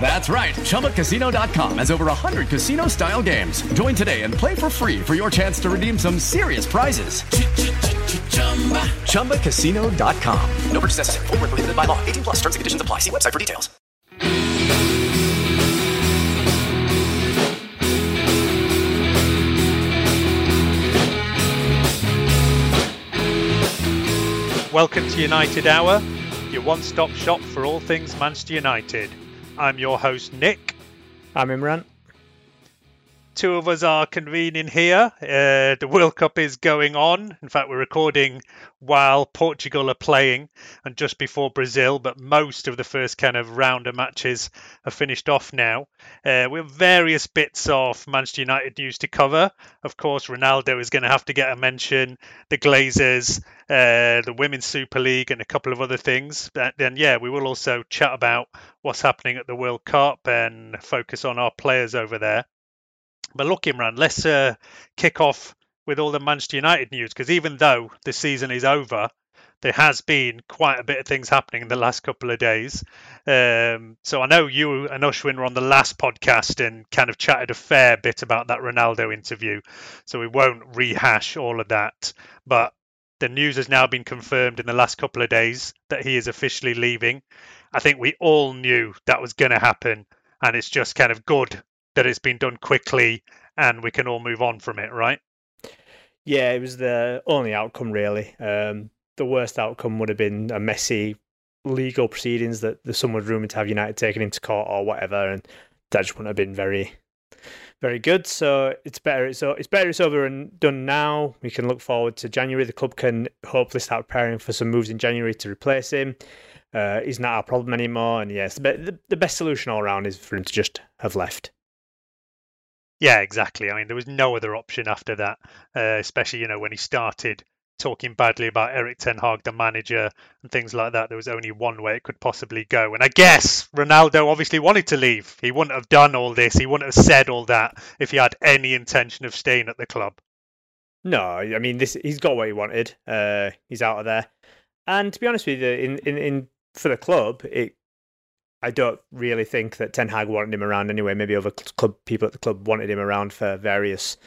That's right. ChumbaCasino.com has over 100 casino style games. Join today and play for free for your chance to redeem some serious prizes. ChumbaCasino.com. No purchase necessary. Full prohibited by law. 18 plus terms and conditions apply. See website for details. Welcome to United Hour, your one stop shop for all things Manchester United. I'm your host, Nik. I'm Imran. Two of us are convening here. Uh, the World Cup is going on. In fact, we're recording while Portugal are playing and just before Brazil, but most of the first kind of round of matches are finished off now. Uh, we have various bits of Manchester United news to cover. Of course, Ronaldo is going to have to get a mention, the Glazers, uh, the Women's Super League, and a couple of other things. And then, yeah, we will also chat about what's happening at the World Cup and focus on our players over there. But look, Imran, let's uh, kick off with all the Manchester United news because even though the season is over, there has been quite a bit of things happening in the last couple of days. Um, so I know you and Ushwin were on the last podcast and kind of chatted a fair bit about that Ronaldo interview. So we won't rehash all of that. But the news has now been confirmed in the last couple of days that he is officially leaving. I think we all knew that was going to happen. And it's just kind of good that it's been done quickly and we can all move on from it, right? Yeah, it was the only outcome really. Um, the worst outcome would have been a messy legal proceedings that the someone rumored to have United taken into court or whatever, and that just wouldn't have been very, very good. So it's better. It's it's better. It's over and done now. We can look forward to January. The club can hopefully start preparing for some moves in January to replace him. Uh, he's not our problem anymore, and yes, the, the best solution all around is for him to just have left. Yeah, exactly. I mean, there was no other option after that, uh, especially you know when he started talking badly about Erik Ten Hag, the manager, and things like that. There was only one way it could possibly go, and I guess Ronaldo obviously wanted to leave. He wouldn't have done all this. He wouldn't have said all that if he had any intention of staying at the club. No, I mean this. He's got what he wanted. Uh, he's out of there, and to be honest with you, in in, in for the club, it I don't really think that Ten Hag wanted him around anyway. Maybe other club people at the club wanted him around for various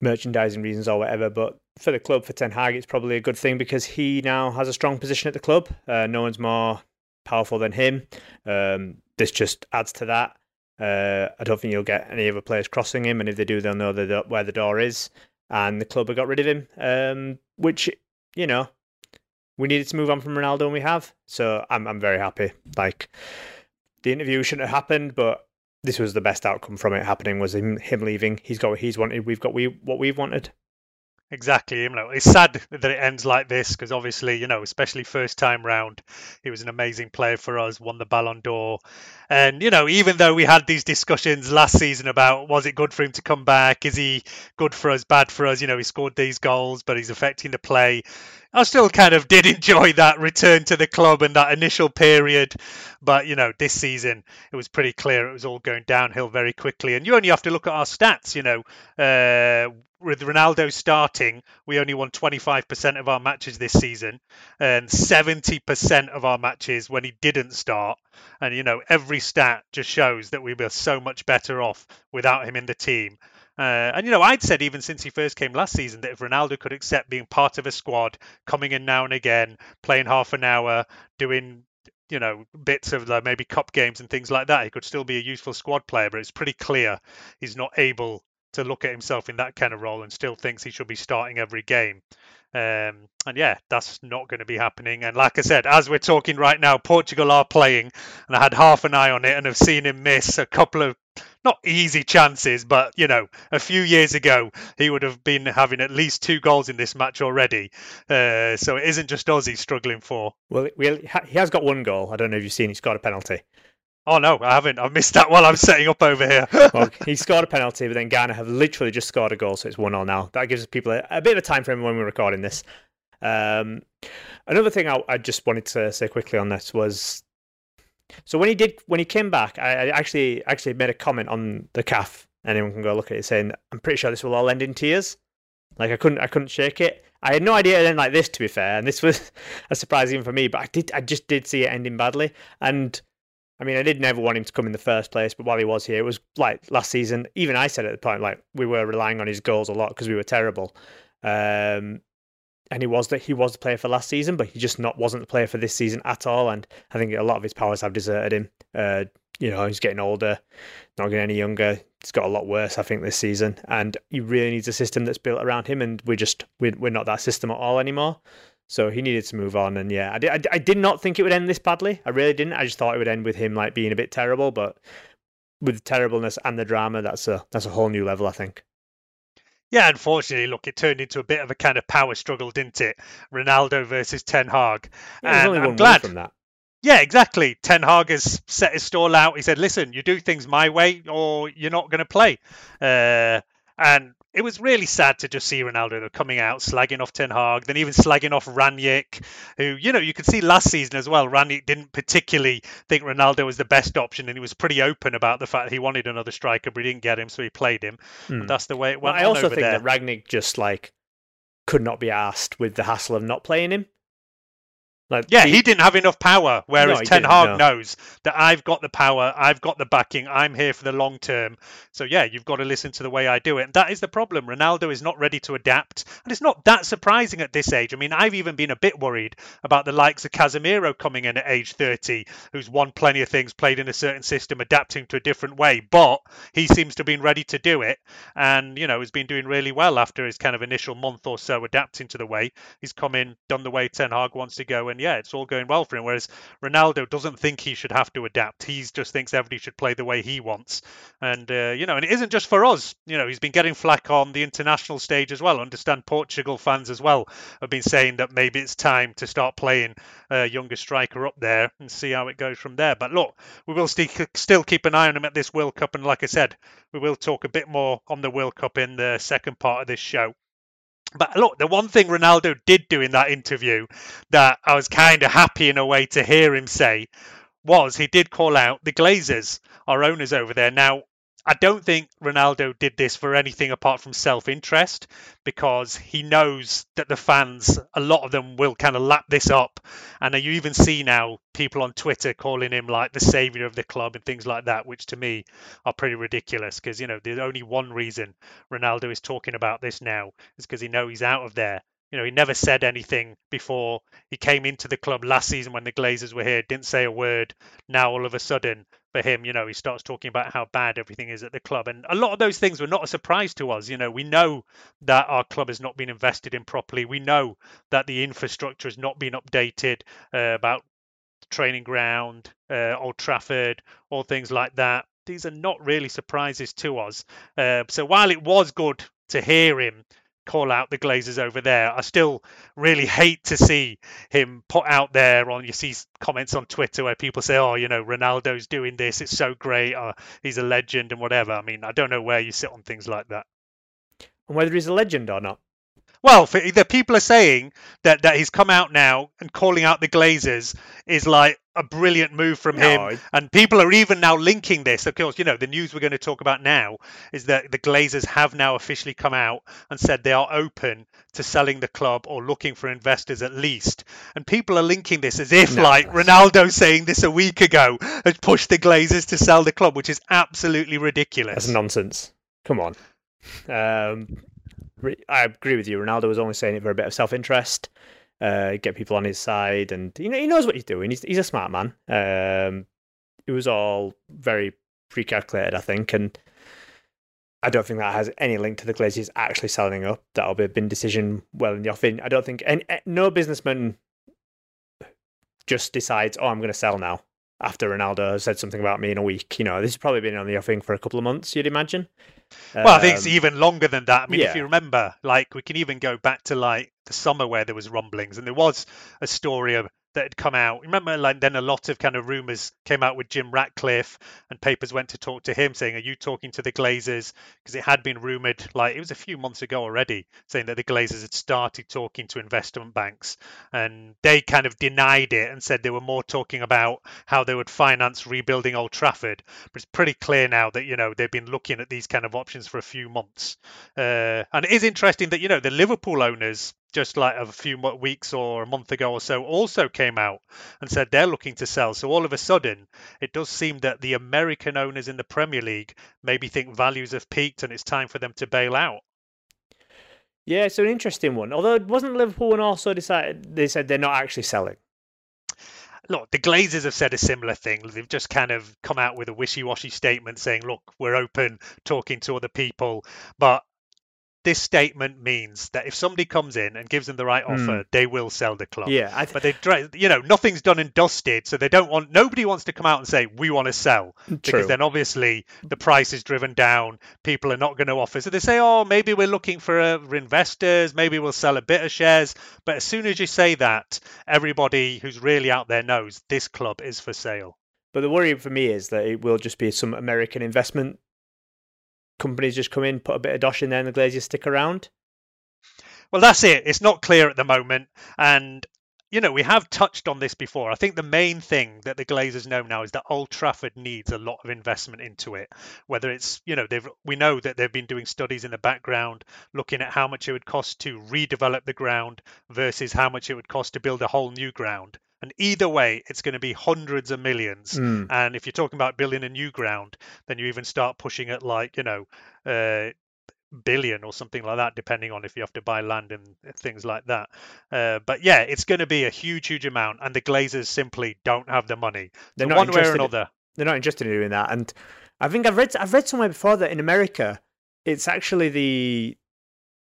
merchandising reasons or whatever. But for the club, for Ten Hag, it's probably a good thing because he now has a strong position at the club. Uh, no one's more powerful than him. Um, this just adds to that. Uh, I don't think you'll get any other players crossing him, and if they do, they'll know the, where the door is. And the club have got rid of him, um, which you know we needed to move on from Ronaldo, and we have. So I'm I'm very happy. Like the interview shouldn't have happened, but this was the best outcome from it happening. Was him him leaving. He's got what he's wanted. We've got we what we've wanted. Exactly. You know, it's sad that it ends like this because obviously, you know, especially first time round, he was an amazing player for us, won the Ballon d'Or. And, you know, even though we had these discussions last season about was it good for him to come back? Is he good for us, bad for us? You know, he scored these goals, but he's affecting the play. I still kind of did enjoy that return to the club and that initial period. But, you know, this season, it was pretty clear it was all going downhill very quickly. And you only have to look at our stats, you know. Uh, with Ronaldo starting, we only won 25% of our matches this season and 70% of our matches when he didn't start. And, you know, every stat just shows that we were so much better off without him in the team. Uh, and you know, I'd said even since he first came last season that if Ronaldo could accept being part of a squad, coming in now and again, playing half an hour, doing you know bits of the maybe cup games and things like that, he could still be a useful squad player. But it's pretty clear he's not able to look at himself in that kind of role and still thinks he should be starting every game. Um, and yeah, that's not going to be happening. And like I said, as we're talking right now, Portugal are playing, and I had half an eye on it, and have seen him miss a couple of not easy chances, but you know, a few years ago he would have been having at least two goals in this match already. Uh, so it isn't just us he's struggling for. Well, he has got one goal. I don't know if you've seen. He scored a penalty. Oh no, I haven't. I've missed that while I'm setting up over here. well, he scored a penalty, but then Ghana have literally just scored a goal, so it's one all now. That gives people a, a, bit of a time frame when we're recording this. Um, another thing I, I, just wanted to say quickly on this was, so when he did when he came back, I, I actually actually made a comment on the Caf. Anyone can go look at it, saying I'm pretty sure this will all end in tears. Like I couldn't I couldn't shake it. I had no idea it ended like this, to be fair, and this was a surprise even for me. But I did I just did see it ending badly, and I mean, I did never want him to come in the first place, but while he was here, it was like last season. Even I said at the point, like we were relying on his goals a lot because we were terrible. Um, and he was that he was the player for last season, but he just not wasn't the player for this season at all. And I think a lot of his powers have deserted him. Uh, you know, he's getting older, not getting any younger. It's got a lot worse, I think, this season. And he really needs a system that's built around him. And we're just we're, we're not that system at all anymore. So he needed to move on, and yeah, I did, I, I did not think it would end this badly. I really didn't. I just thought it would end with him like being a bit terrible, but with the terribleness and the drama, that's a that's a whole new level, I think. Yeah, unfortunately, look, it turned into a bit of a kind of power struggle, didn't it? Ronaldo versus Ten Hag. Yeah, and I'm glad from that. Yeah, exactly. Ten Hag has set his stall out. He said, "Listen, you do things my way, or you're not going to play." Uh, and it was really sad to just see Ronaldo coming out slagging off Ten Hag, then even slagging off Rangnick, who you know you could see last season as well. Rangnick didn't particularly think Ronaldo was the best option, and he was pretty open about the fact that he wanted another striker, but he didn't get him, so he played him. Mm. And that's the way it went. Well, I also think there. that Rangnick just like could not be asked with the hassle of not playing him. Like yeah, he, he, didn't have enough power, whereas no, Ten Hag no. knows that I've got the power, I've got the backing, I'm here for the long term. So yeah, you've got to listen to the way I do it, and that is the problem. Ronaldo is not ready to adapt, and it's not that surprising at this age. I mean, I've even been a bit worried about the likes of Casemiro coming in at age 30, who's won plenty of things, played in a certain system, adapting to a different way, but he seems to have been ready to do it, and you know has been doing really well after his kind of initial month or so adapting to the way he's come in, done the way Ten Hag wants to go, and and yeah, it's all going well for him. Whereas Ronaldo doesn't think he should have to adapt. He just thinks everybody should play the way he wants. And uh, you know, and it isn't just for us. You know, he's been getting flack on the international stage as well. Understand Portugal fans as well have been saying that maybe it's time to start playing a younger striker up there and see how it goes from there. But look, we will st- still keep an eye on him at this World Cup, and like I said, we will talk a bit more on the World Cup in the second part of this show. But look, the one thing Ronaldo did do in that interview that I was kind of happy in a way to hear him say was he did call out the Glazers, our owners over there. Now, I don't think Ronaldo did this for anything apart from self interest because he knows that the fans, a lot of them will kind of lap this up. And you even see now people on Twitter calling him like the savior of the club and things like that, which to me are pretty ridiculous because, you know, there's only one reason Ronaldo is talking about this now is because he knows he's out of there. You know, he never said anything before he came into the club last season when the Glazers were here, didn't say a word. Now, all of a sudden, for him, you know, he starts talking about how bad everything is at the club. And a lot of those things were not a surprise to us. You know, we know that our club has not been invested in properly. We know that the infrastructure has not been updated uh, about training ground, uh, Old Trafford, all things like that. These are not really surprises to us. Uh, so while it was good to hear him call out the Glazers over there. I still really hate to see him put out there on. You see comments on Twitter where people say, "Oh, you know, Ronaldo's doing this. It's so great. Uh, he's a legend and whatever." I mean, I don't know where you sit on things like that. And whether he's a legend or not. Well, for, the people are saying that, that he's come out now and calling out the Glazers is like a brilliant move from no, him. And people are even now linking this. Of course, you know, the news we're going to talk about now is that the Glazers have now officially come out and said they are open to selling the club or looking for investors at least. And people are linking this as if, no, like, Ronaldo saying this a week ago has pushed the Glazers to sell the club, which is absolutely ridiculous. That's nonsense. Come on. Um, I agree with you. Ronaldo was only saying it for a bit of self interest, uh, get people on his side, and you know he knows what he's doing. He's he's a smart man. Um, it was all very pre-calculated, I think, and I don't think that has any link to the Glazers actually selling up. That'll be a bin decision well in the offing. I don't think and no businessman just decides, oh, I'm going to sell now after Ronaldo said something about me in a week. You know, this has probably been on the offing for a couple of months. You'd imagine. Well, I think it's Um, even longer than that. I mean, yeah. if you remember, like we can even go back to like the summer where there was rumblings, and there was a story of, that had come out. Remember, like then a lot of kind of rumors came out with Jim Ratcliffe, and papers went to talk to him, saying, "Are you talking to the Glazers?" Because it had been rumored, like it was a few months ago already, saying that the Glazers had started talking to investment banks, and they kind of denied it and said they were more talking about how they would finance rebuilding Old Trafford. But it's pretty clear now that you know they've been looking at these kind of options for a few months. Uh, and it is interesting that you know the Liverpool owners just like a few weeks or a month ago or so also came out and said they're looking to sell. So all of a sudden, it does seem that the American owners in the Premier League maybe think values have peaked and it's time for them to bail out. Yeah, it's an interesting one. Although it wasn't Liverpool and also decided they said they're not actually selling. Look, the Glazers have said a similar thing. They've just kind of come out with a wishy-washy statement saying, "Look, we're open, talking to other people," but this statement means that if somebody comes in and gives them the right offer, they will sell the club. Yeah, I th- but they, you know, nothing's done and dusted, so they don't want. Nobody wants to come out and say we want to sell True. because then obviously the price is driven down. People are not going to offer, so they say, oh, maybe we're looking for uh, investors. Maybe we'll sell a bit of shares. But as soon as you say that, everybody who's really out there knows this club is for sale. But the worry for me is that it will just be some American investment companies just come in, put a bit of dosh in there, and the Glazers stick around. Well, that's it. It's not clear at the moment. And, you know, we have touched on this before. I think the main thing that the Glazers know now is that Old Trafford needs a lot of investment into it. Whether it's, you know, they've we know that they've been doing studies in the background looking at how much it would cost to redevelop the ground versus how much it would cost to build a whole new ground. And either way, it's going to be hundreds of millions. Mm. And if you're talking about building a new ground, then you even start pushing it like, you know, uh, billion or something like that, depending on if you have to buy land and things like that. Uh, but yeah, it's going to be a huge, huge amount, and the Glazers simply don't have the money. They're So not one way or interested- another. They're not interested in doing that. And I think I've read I've read somewhere before that in America, it's actually the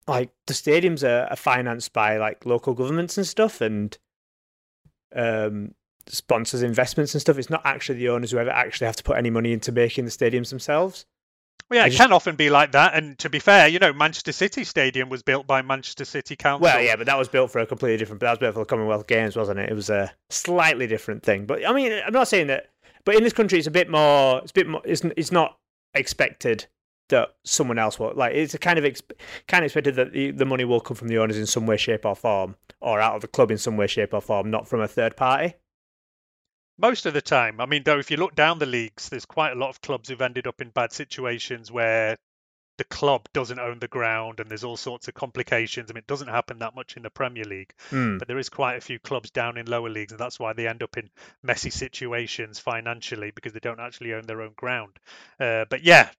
like the stadiums are, are financed by like local governments and stuff, and um, sponsors investments and stuff. It's not actually the owners who ever actually have to put any money into making the stadiums themselves. Well, yeah, it just- can often be like that. And to be fair, you know, Manchester City Stadium was built by Manchester City Council. Well, yeah, but that was built for a completely different. That was built for the Commonwealth Games, wasn't it? It was a slightly different thing. But I mean, I'm not saying that. But in this country, it's a bit more. It's a bit more. It's, it's not expected that someone else will like. It's a kind of kind of expected that the, the money will come from the owners in some way, shape, or form, or out of the club in some way, shape, or form, not from a third party. Most of the time. I mean, though, if you look down the leagues, there's quite a lot of clubs who've ended up in bad situations where the club doesn't own the ground and there's all sorts of complications. I mean, it doesn't happen that much in the Premier League, Hmm. but there is quite a few clubs down in lower leagues, and that's why they end up in messy situations financially because they don't actually own their own ground. Uh, but yeah,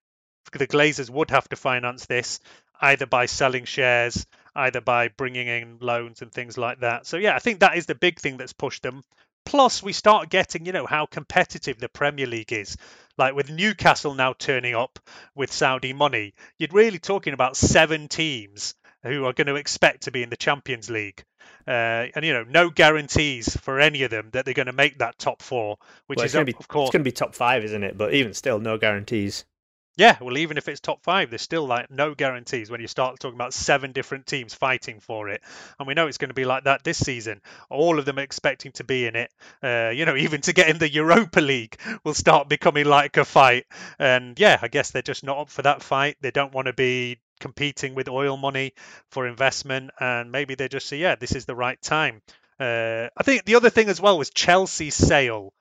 the Glazers would have to finance this either by selling shares, either by bringing in loans and things like that. So yeah, I think that is the big thing that's pushed them. Plus, we start getting, you know, how competitive the Premier League is. Like with Newcastle now turning up with Saudi money, you're really talking about seven teams who are going to expect to be in the Champions League. Uh, and, you know, no guarantees for any of them that they're going to make that top four, which Well, is, going to of be course, it's going to be top five, isn't it? But even still, no guarantees. Yeah, well, even if it's top five, there's still like no guarantees when you start talking about seven different teams fighting for it. And we know it's going to be like that this season. All of them expecting to be in it. Uh, you know, even to get in the Europa League will start becoming like a fight. And yeah, I guess they're just not up for that fight. They don't want to be competing with oil money for investment. And maybe they just say, yeah, this is the right time. Uh, I think the other thing as well was Chelsea's sale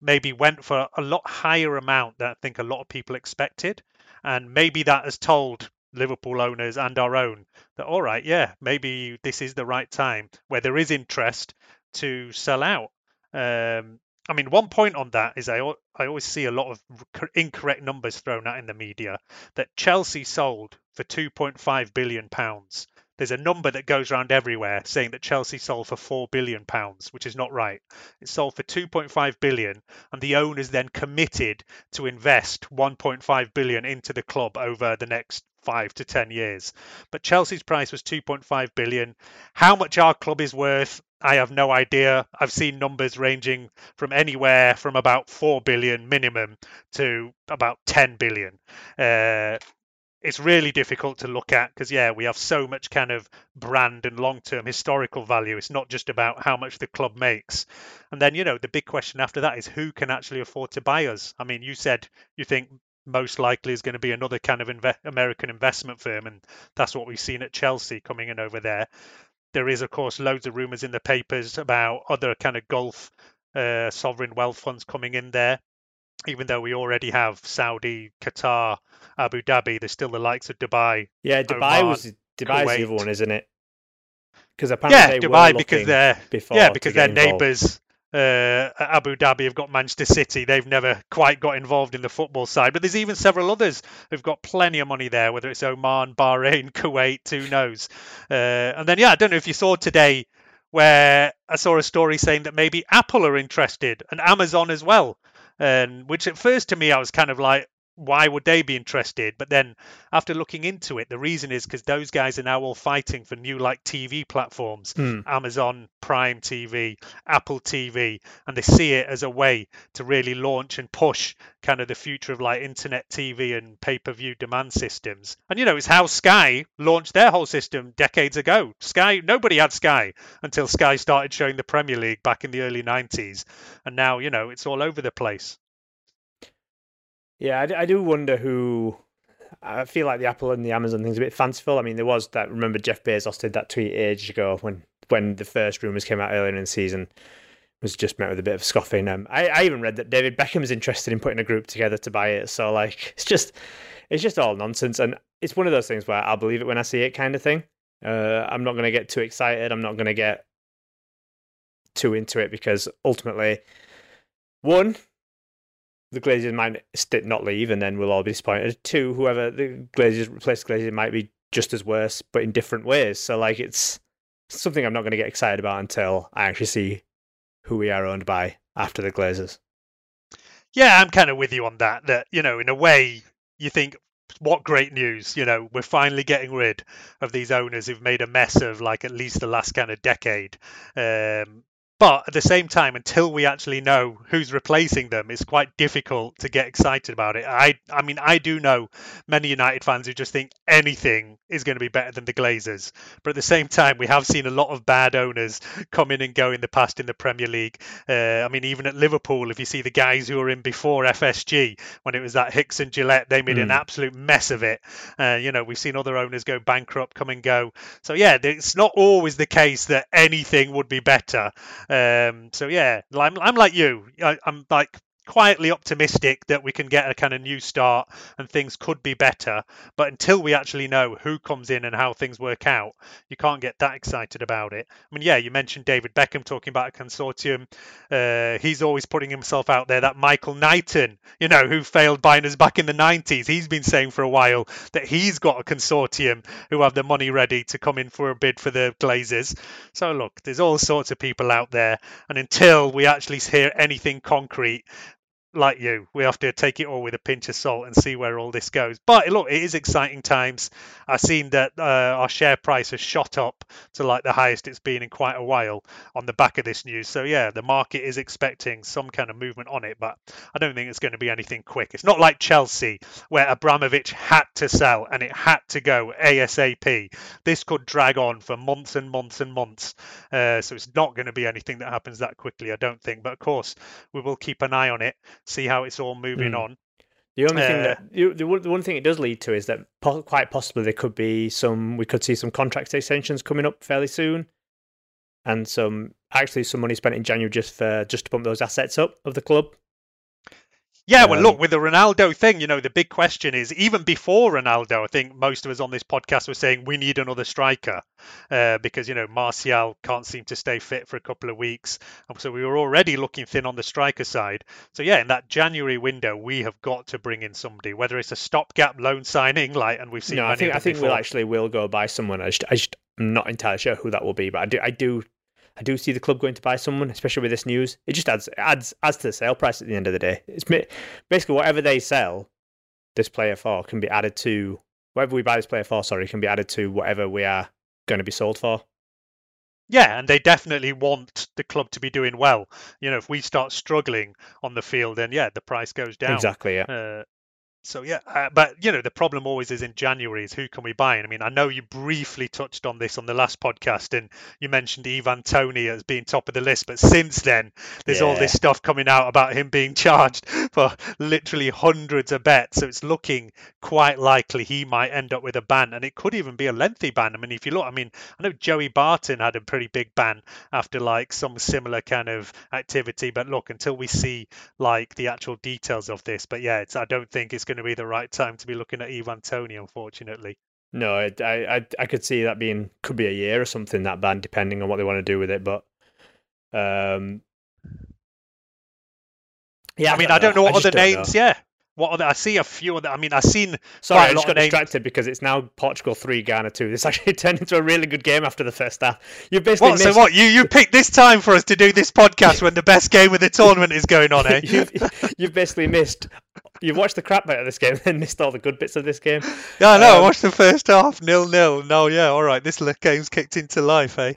maybe went for a lot higher amount than I think a lot of people expected. And maybe that has told Liverpool owners and our own that, all right, yeah, maybe this is the right time where there is interest to sell out. Um, I mean, one point on that is I, I always see a lot of incorrect numbers thrown out in the media that Chelsea sold for 2.5 billion pounds there's a number that goes around everywhere saying that Chelsea sold for four billion pounds, which is not right. It sold for 2.5 billion, and the owners then committed to invest 1.5 billion into the club over the next five to ten years. But Chelsea's price was 2.5 billion. How much our club is worth, I have no idea. I've seen numbers ranging from anywhere from about 4 billion minimum to about 10 billion. Uh, it's really difficult to look at because yeah we have so much kind of brand and long-term historical value. It's not just about how much the club makes. And then you know the big question after that is who can actually afford to buy us? I mean you said you think most likely is going to be another kind of inve- american investment firm and that's what we've seen at chelsea coming in over there. There is of course loads of rumors in the papers about other kind of gulf uh, sovereign wealth funds coming in there even though we already have Saudi, Qatar, Abu Dhabi, there's still the likes of Dubai. Yeah, Dubai Oman, was Dubai's Kuwait. the other one, isn't it? Because apparently Yeah, Dubai because they're before yeah because their neighbours. Uh, Abu Dhabi have got Manchester City. They've never quite got involved in the football side, but there's even several others who've got plenty of money there. Whether it's Oman, Bahrain, Kuwait, who knows? Uh, and then yeah, I don't know if you saw today where I saw a story saying that maybe Apple are interested and Amazon as well. And which at first to me I was kind of like, why would they be interested? But then after looking into it, the reason is because those guys are now all fighting for new like TV platforms, Hmm. Amazon Prime TV, Apple TV, and they see it as a way to really launch and push kind of the future of like internet TV and pay-per-view demand systems. And you know, it's how Sky launched their whole system decades ago. Sky, nobody had Sky until Sky started showing the Premier League back in the early 90s, and now you know it's all over the place. Yeah, I do wonder who. I feel like the Apple and the Amazon thing's a bit fanciful. I mean, there was that. Remember, Jeff Bezos did that tweet ages ago when when the first rumors came out earlier in the season. Was just met with a bit of scoffing. Um, I, I even read that David Beckham is interested in putting a group together to buy it. So like, it's just, it's just all nonsense, and it's one of those things where I'll believe it when I see it, kind of thing. Uh, I'm not going to get too excited. I'm not going to get too into it because ultimately, one, the Glazers might st- not leave, and then we'll all be disappointed. Two, whoever the Glazers replace Glazers might be just as worse, but in different ways. So like it's something I'm not going to get excited about until I actually see who we are owned by after the Glazers. Yeah, I'm kind of with you on that. That you know, in a way, you think, what great news! You know, we're finally getting rid of these owners who've made a mess of like at least the last kind of decade. Um, but at the same time, until we actually know who's replacing them, it's quite difficult to get excited about it. I, I mean, I do know many United fans who just think anything is going to be better than the Glazers. But at the same time, we have seen a lot of bad owners come in and go in the past in the Premier League. Uh, I mean, even at Liverpool, if you see the guys who were in before FSG, when it was that Hicks and Gillett, they made an Mm. absolute mess of it. Uh, you know, we've seen other owners go bankrupt, come and go. So yeah, it's not always the case that anything would be better. Um, so yeah, I'm, I'm like you. I, I'm like quietly optimistic that we can get a kind of new start and things could be better. But until we actually know who comes in and how things work out, you can't get that excited about it. I mean, yeah, you mentioned David Beckham talking about a consortium. Uh, he's always putting himself out there. That Michael Knighton, you know, who failed buying back in the 90s, he's been saying for a while that he's got a consortium who have the money ready to come in for a bid for the Glazers. So look, there's all sorts of people out there, and until we actually hear anything concrete, like you, we have to take it all with a pinch of salt and see where all this goes. But look, it is exciting times. I've seen that uh, our share price has shot up to like the highest it's been in quite a while on the back of this news. So yeah, the market is expecting some kind of movement on it, but I don't think it's going to be anything quick. It's not like Chelsea where Abramovich had to sell and it had to go ASAP. This could drag on for months and months and months. Uh, so it's not going to be anything that happens that quickly, I don't think. But of course, we will keep an eye on it, see how it's all moving Mm. on. The only thing Uh, that the, the one the one thing it does lead to is that po- quite possibly there could be some we could see some contract extensions coming up fairly soon, and some actually some money spent in January just for just to pump those assets up of the club. Yeah, well, Um, look, with the Ronaldo thing, you know, the big question is even before Ronaldo, I think most of us on this podcast were saying we need another striker uh, because, you know, Martial can't seem to stay fit for a couple of weeks. And so we were already looking thin on the striker side. So, yeah, in that January window, we have got to bring in somebody, whether it's a stopgap loan signing, like, and we've seen No, many I think I think before. we'll actually will go buy someone. I just, I just I'm not entirely sure who that will be, but I do I do I do see the club going to buy someone, especially with this news. It just adds adds adds to the sale price at the end of the day. It's basically whatever they sell this player for can be added to whatever we buy this player for. Sorry, can be added to whatever we are going to be sold for. Yeah, and they definitely want the club to be doing well. You know, if we start struggling on the field, then yeah, the price goes down. Exactly. Yeah. Uh, so yeah, uh, but you know the problem always is in January is who can we buy? And I mean, I know you briefly touched on this on the last podcast, and you mentioned Ivan Toney as being top of the list, but since then there's all this stuff coming out about him being charged for literally hundreds of bets. So it's looking quite likely he might end up with a ban, and it could even be a lengthy ban. I mean, if you look, I mean, I know Joey Barton had a pretty big ban after like some similar kind of activity, but look, until we see like the actual details of this, but yeah, it's I don't think it's going to be the right time to be looking at Ivan Toney, unfortunately. No, I, I I could see that being could be a year or something that ban, depending on what they want to do with it. But um, yeah, I mean, I don't know, know what other names. Know. Yeah, what other? I see a few of them. I mean, I've seen. Sorry, I just got distracted because it's now Portugal three, Ghana two. This actually turned into a really good game after the first half. You basically what, missed... so what? You you picked this time for us to do this podcast when the best game of the tournament is going on, eh? you've, you've basically missed You've watched the crap out of this game and missed all the good bits of this game. Yeah, I know. Um, I watched the first half, nil nil. No, yeah, all right. This game's kicked into life, eh?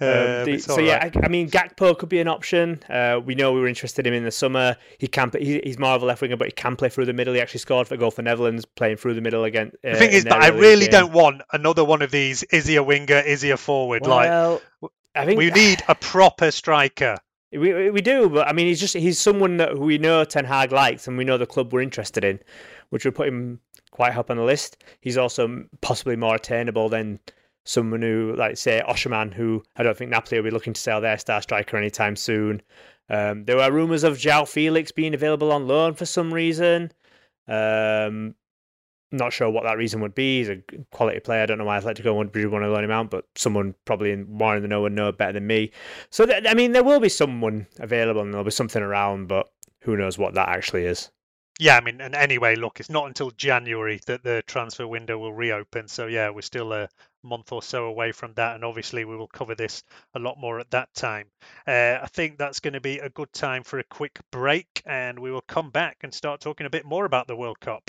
Uh, um, the, so yeah, I, I, mean, Gakpo could be an option. Uh, we know we were interested in him in the summer. He can. He, he's more of a left winger, but he can play through the middle. He actually scored for a goal for Netherlands, playing through the middle again. Uh, the thing is, but I really game. don't want another one of these. Is he a winger? Is he a forward? Well, like, I think we need a proper striker. We we do, but I mean, he's just he's someone that we know Ten Hag likes, and we know the club we're interested in, which would put him quite up on the list. He's also possibly more attainable than someone who, like say, Osimhen, who I don't think Napoli will be looking to sell their star striker anytime soon. Um, there were rumours of João Felix being available on loan for some reason. Um, not sure what that reason would be. He's a quality player. I don't know why Atletico would want to loan him out, but someone probably in, more in the know would know better than me. So, th- I mean, there will be someone available and there'll be something around, but who knows what that actually is. Yeah, I mean, and anyway, look, it's not until January that the transfer window will reopen. So, yeah, we're still a month or so away from that. And obviously, we will cover this a lot more at that time. Uh, I think that's going to be a good time for a quick break, and we will come back and start talking a bit more about the World Cup.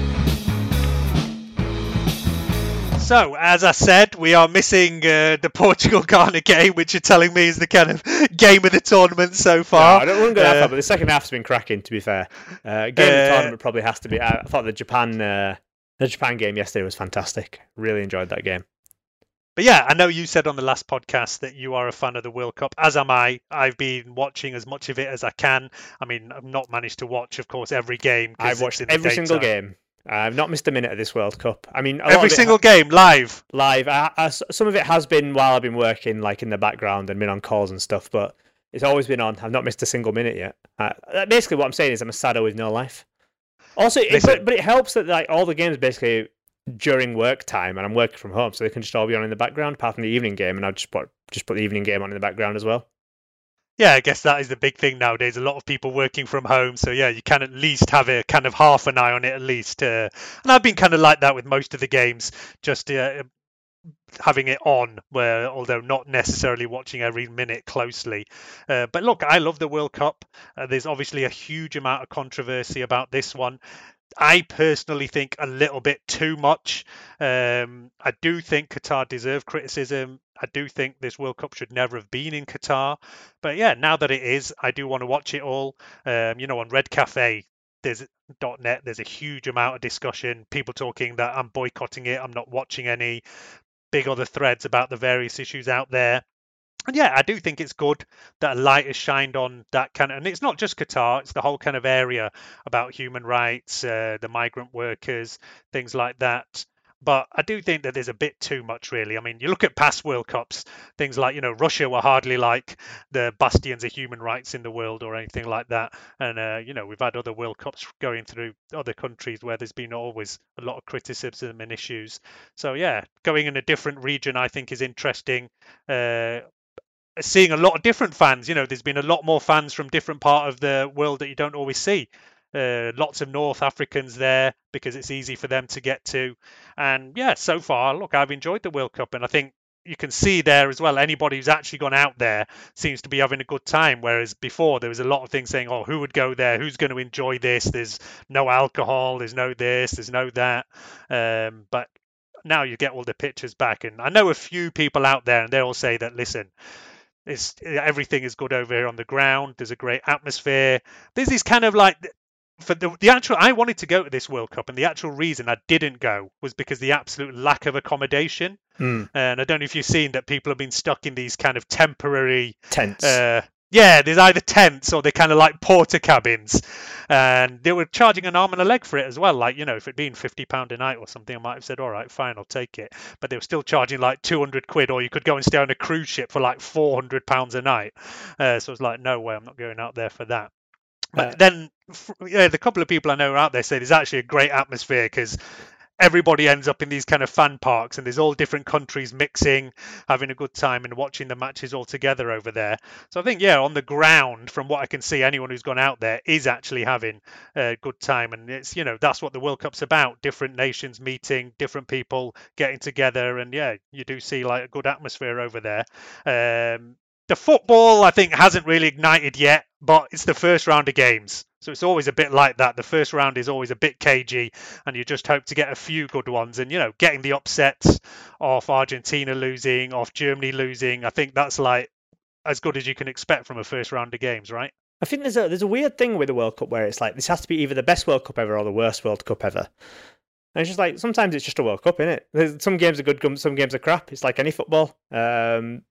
So, as I said, we are missing uh, the Portugal Ghana game, which you're telling me is the kind of game of the tournament so far. No, I don't want to go that uh, far, but the second half's been cracking. To be fair, uh, game of the uh, tournament probably has to be. I thought the Japan, uh, the Japan game yesterday was fantastic. Really enjoyed that game. But yeah, I know you said on the last podcast that you are a fan of the World Cup, as am I. I've been watching as much of it as I can. I mean, I've not managed to watch, of course, every game. I've watched every single game. I've not missed a minute of this World Cup. I mean, every single ha- game live. Live. I, I, some of it has been while I've been working, like in the background and been on calls and stuff. But it's always been on. I've not missed a single minute yet. Uh, basically, what I'm saying is I'm a saddo with no life. Also, it, but, but it helps that like all the games basically during work time, and I'm working from home, so they can just all be on in the background, apart from the evening game, and I just put just put the evening game on in the background as well yeah, I guess that is the big thing nowadays. A lot of people working from home, so yeah, you can at least have a kind of half an eye on it at least. Uh, and I've been kind of like that with most of the games, just uh, having it on, where although not necessarily watching every minute closely. Uh, but look, I love the World Cup. Uh, there's obviously a huge amount of controversy about this one. I personally think a little bit too much. Um, I do think Qatar deserve criticism. I do think this World Cup should never have been in Qatar. But yeah, now that it is, I do want to watch it all. Um, you know, on Red Cafe, there's .net. There's a huge amount of discussion. People talking that I'm boycotting it. I'm not watching any. Big other threads about the various issues out there and yeah, I do think it's good that a light has shined on that kind of, and it's not just Qatar; it's the whole kind of area about human rights, uh, the migrant workers, things like that. But I do think that there's a bit too much, really. I mean, you look at past World Cups, things like, you know, Russia were hardly like the bastions of human rights in the world or anything like that. And, uh, you know, we've had other World Cups going through other countries where there's been always a lot of criticism and issues. So, yeah, going in a different region, I think, is interesting. Uh, seeing a lot of different fans. You know, there's been a lot more fans from different part of the world that you don't always see. Uh, lots of North Africans there because it's easy for them to get to. And yeah, so far, look, I've enjoyed the World Cup, and I think you can see there as well. Anybody who's actually gone out there seems to be having a good time. Whereas before, there was a lot of things saying, "Oh, who would go there? Who's going to enjoy this? There's no alcohol. There's no this. There's no that." Um, but now you get all the pictures back, and I know a few people out there, and they all say that, listen it's everything is good over here on the ground. There's a great atmosphere. There's this kind of like for the, the actual I wanted to go to this World Cup and the actual reason I didn't go was because the absolute lack of accommodation. Mm. And I don't know if you've seen that people have been stuck in these kind of temporary tents. Uh, yeah, there's either tents or they're kind of like porter cabins, and they were charging an arm and a leg for it as well. Like you know, if it'd been fifty pound a night or something, I might have said, all right, fine, I'll take it. But they were still charging like two hundred quid, or you could go and stay on a cruise ship for like four hundred pounds a night. Uh, so it's like, no way, I'm not going out there for that. But uh, then, yeah, the couple of people I know out there say there's actually a great atmosphere because everybody ends up in these kind of fan parks and there's all different countries mixing having a good time and watching the matches all together over there. So i think yeah on the ground from what i can see anyone who's gone out there is actually having a good time. And it's you know that's what the world cup's about different nations meeting different people getting together. And yeah you do see like a good atmosphere over there. Um, the football I think hasn't really ignited yet, but it's the first round of games. So it's always a bit like that. The first round is always a bit cagey, and you just hope to get a few good ones. And you know, getting the upsets off Argentina losing, off Germany losing, I think that's like as good as you can expect from a first round of games, right? I think there's a there's a weird thing with the World Cup where it's like this has to be either the best World Cup ever or the worst World Cup ever. And it's just like sometimes it's just a World Cup, isn't it? There's, some games are good, some games are crap. It's like any football. Um,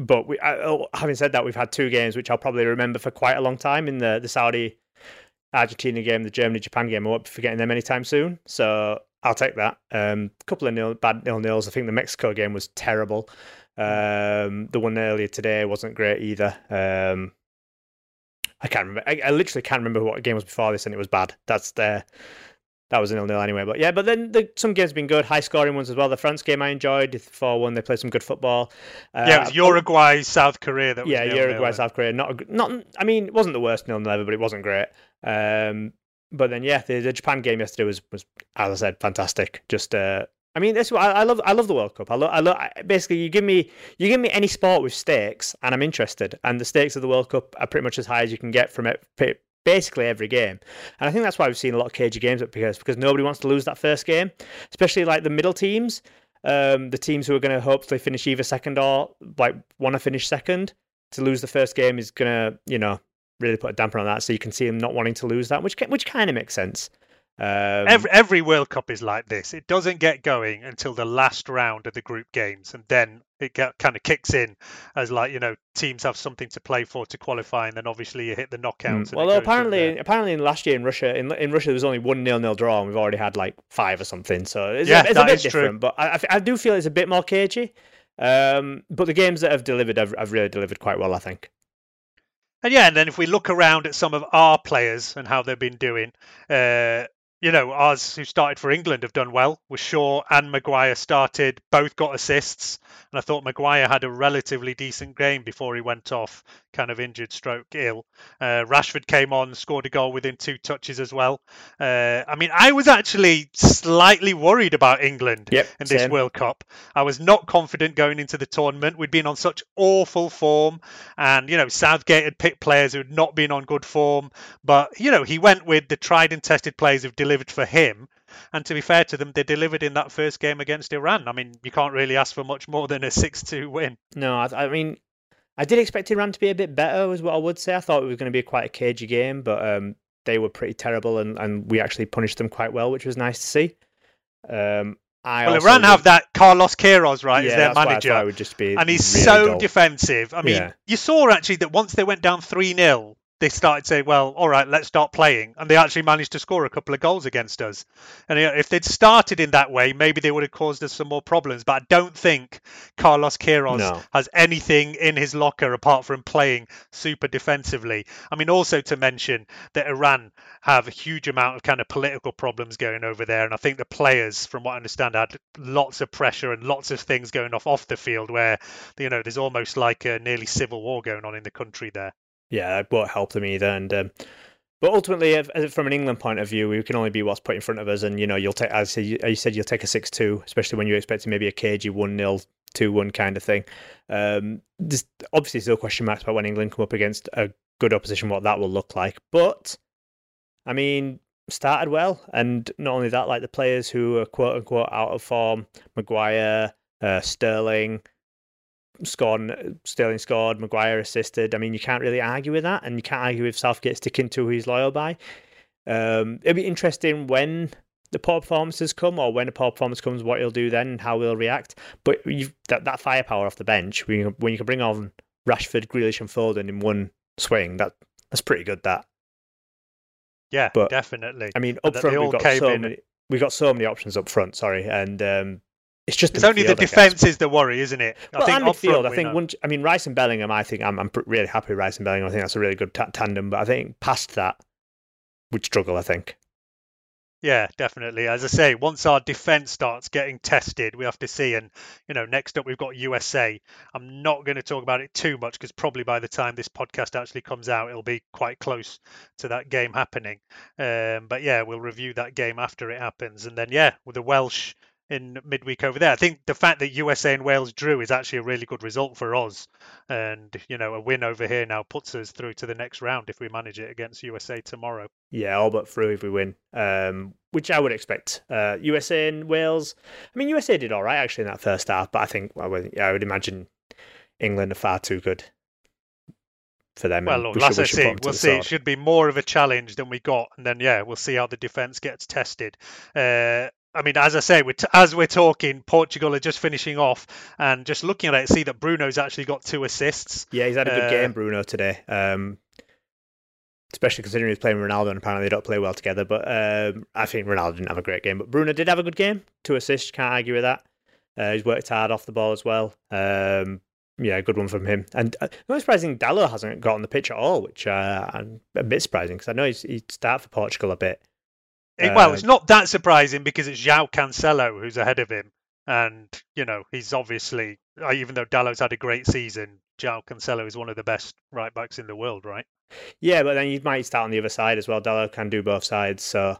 but we, oh, having said that, we've had two games which I'll probably remember for quite a long time in the, the Saudi Argentina game, the Germany Japan game. I won't be forgetting them anytime soon. So I'll take that. A um, couple of nil, bad nil nils. I think the Mexico game was terrible. Um, the one earlier today wasn't great either. Um, I can't remember. I, I, literally can't remember what game was before this, and it was bad. That's the that was a nil nil anyway. But yeah, but then the, some games have been good, high scoring ones as well. The France game I enjoyed, four one. They played some good football. Uh, yeah, it was Uruguay, South Korea. That yeah, Uruguay, South Korea. Not not. I mean, it wasn't the worst nil nil ever, but it wasn't great. Um, but then yeah, the, the, Japan game yesterday was was as I said, fantastic. Just uh, I mean, this I, I love. I love the World Cup. I love. I love. Basically, you give me you give me any sport with stakes, and I'm interested. And the stakes of the World Cup are pretty much as high as you can get from it basically every game. And I think that's why we've seen a lot of cagey games because because nobody wants to lose that first game, especially like the middle teams, um, the teams who are going to hopefully finish either second or like want to finish second. To lose the first game is going to you know really put a damper on that. So you can see them not wanting to lose that, which which kind of makes sense. Um, every every World Cup is like this. It doesn't get going until the last round of the group games, and then it get, kind of kicks in as like you know teams have something to play for to qualify, and then obviously you hit the knockouts. Mm. Well, apparently, apparently in last year in Russia, in in Russia there was only one nil nil draw, and we've already had like five or something. So it's, yeah, a, it's a bit different, true. but I, I do feel it's a bit more cagey. Um, but the games that have delivered have, have really delivered quite well, I think. And yeah, and then if we look around at some of our players and how they've been doing, uh, you know, ours who started for England have done well. With Shaw and Maguire started, both got assists, and I thought Maguire had a relatively decent game before he went off, kind of injured, stroke ill. Uh, Rashford came on, scored a goal within two touches as well. Uh, I mean, I was actually slightly worried about England yep, in this same. World Cup. I was not confident going into the tournament. We'd been on such awful form, and you know, Southgate had picked players who had not been on good form, but you know, he went with the tried and tested players who've delivered for him. And to be fair to them, they delivered in that first game against Iran. I mean, you can't really ask for much more than a 6 2 win. No, I, I mean, I did expect Iran to be a bit better, was what I would say. I thought it was going to be quite a cagey game, but um, they were pretty terrible, and, and we actually punished them quite well, which was nice to see. Um, I well, Iran would- have that Carlos Queiroz, right, Yeah, as their I manager. it would just be and he's really so dull. defensive. I mean, Yeah. you saw actually that once they went down 3 0, they started saying, well, all right, let's start playing. And they actually managed to score a couple of goals against us. And if they'd started in that way, maybe they would have caused us some more problems. But I don't think Carlos Queiroz No. has anything in his locker apart from playing super defensively. I mean, also to mention that Iran have a huge amount of kind of political problems going over there. And I think the players, from what I understand, had lots of pressure and lots of things going off off the field where, you know, there's almost like a nearly civil war going on in the country there. Yeah, it won't help them either. And um, but ultimately, if, from an England point of view, we can only be what's put in front of us. And you know, you'll take, as you, as you said, you'll take a six-two, especially when you're expecting maybe a cagey one-nil, two-one kind of thing. Um, there's obviously still question marks about when England come up against a good opposition, what that will look like. But I mean, started well, and not only that, like the players who are quote unquote out of form, Maguire, uh, Sterling scored, Sterling scored, Maguire assisted. I mean, you can't really argue with that, and you can't argue with Southgate sticking to who he's loyal by. Um, it'll be interesting when the poor performances come, or when a poor performance comes, what he'll do then, and how he'll react. But you've, that that firepower off the bench, when you, when you can bring on Rashford, Grealish, and Foden in one swing, that that's pretty good. That Yeah, But, definitely. I mean, up front we've got so in- many. We got so many options up front. Sorry, and um, it's just It's only the I guess. defence is the worry, isn't it? I well, think and midfield. I think once, I mean Rice and Bellingham. I think I'm I'm really happy with Rice and Bellingham. I think that's a really good ta- tandem. But I think past that, we'd struggle. I think. Yeah, definitely. As I say, once our defence starts getting tested, we have to see. And you know, next up we've got USA. I'm not going to talk about it too much because probably by the time this podcast actually comes out, it'll be quite close to that game happening. Um, but yeah, we'll review that game after it happens, and then yeah, with the Welsh in midweek over there. I think the fact that USA and Wales drew is actually a really good result for us, and you know, a win over here now puts us through to the next round if we manage it against USA tomorrow. Yeah, all but through if we win, um, which I would expect. Uh, USA and Wales. I mean, USA did all right actually in that first half, but I think I would, yeah, I would imagine England are far too good for them. Well, look, we should- we see. We'll see. It should be more of a challenge than we got, and then yeah, we'll see how the defence gets tested. Uh, I mean, as I say, we're t- as we're talking, Portugal are just finishing off, and just looking at it, see that Bruno's actually got two assists. Yeah, he's had a good Uh, game, Bruno, today. Um, especially considering he's playing Ronaldo, and apparently they don't play well together. But um, I think Ronaldo didn't have a great game, but Bruno did have a good game. Two assists, can't argue with that. Uh, he's worked hard off the ball as well. Um, yeah, good one from him. And uh, not surprising, Dalot hasn't got on the pitch at all, which uh, I'm a bit surprising because I know he's, he'd start for Portugal a bit. Well, Uh, it's not that surprising because it's João Cancelo who's ahead of him, and you know he's obviously, uh, even though Dalot's had a great season, João Cancelo is one of the best right backs in the world, right? Yeah, but then you might start on the other side as well. Dallo can do both sides, so.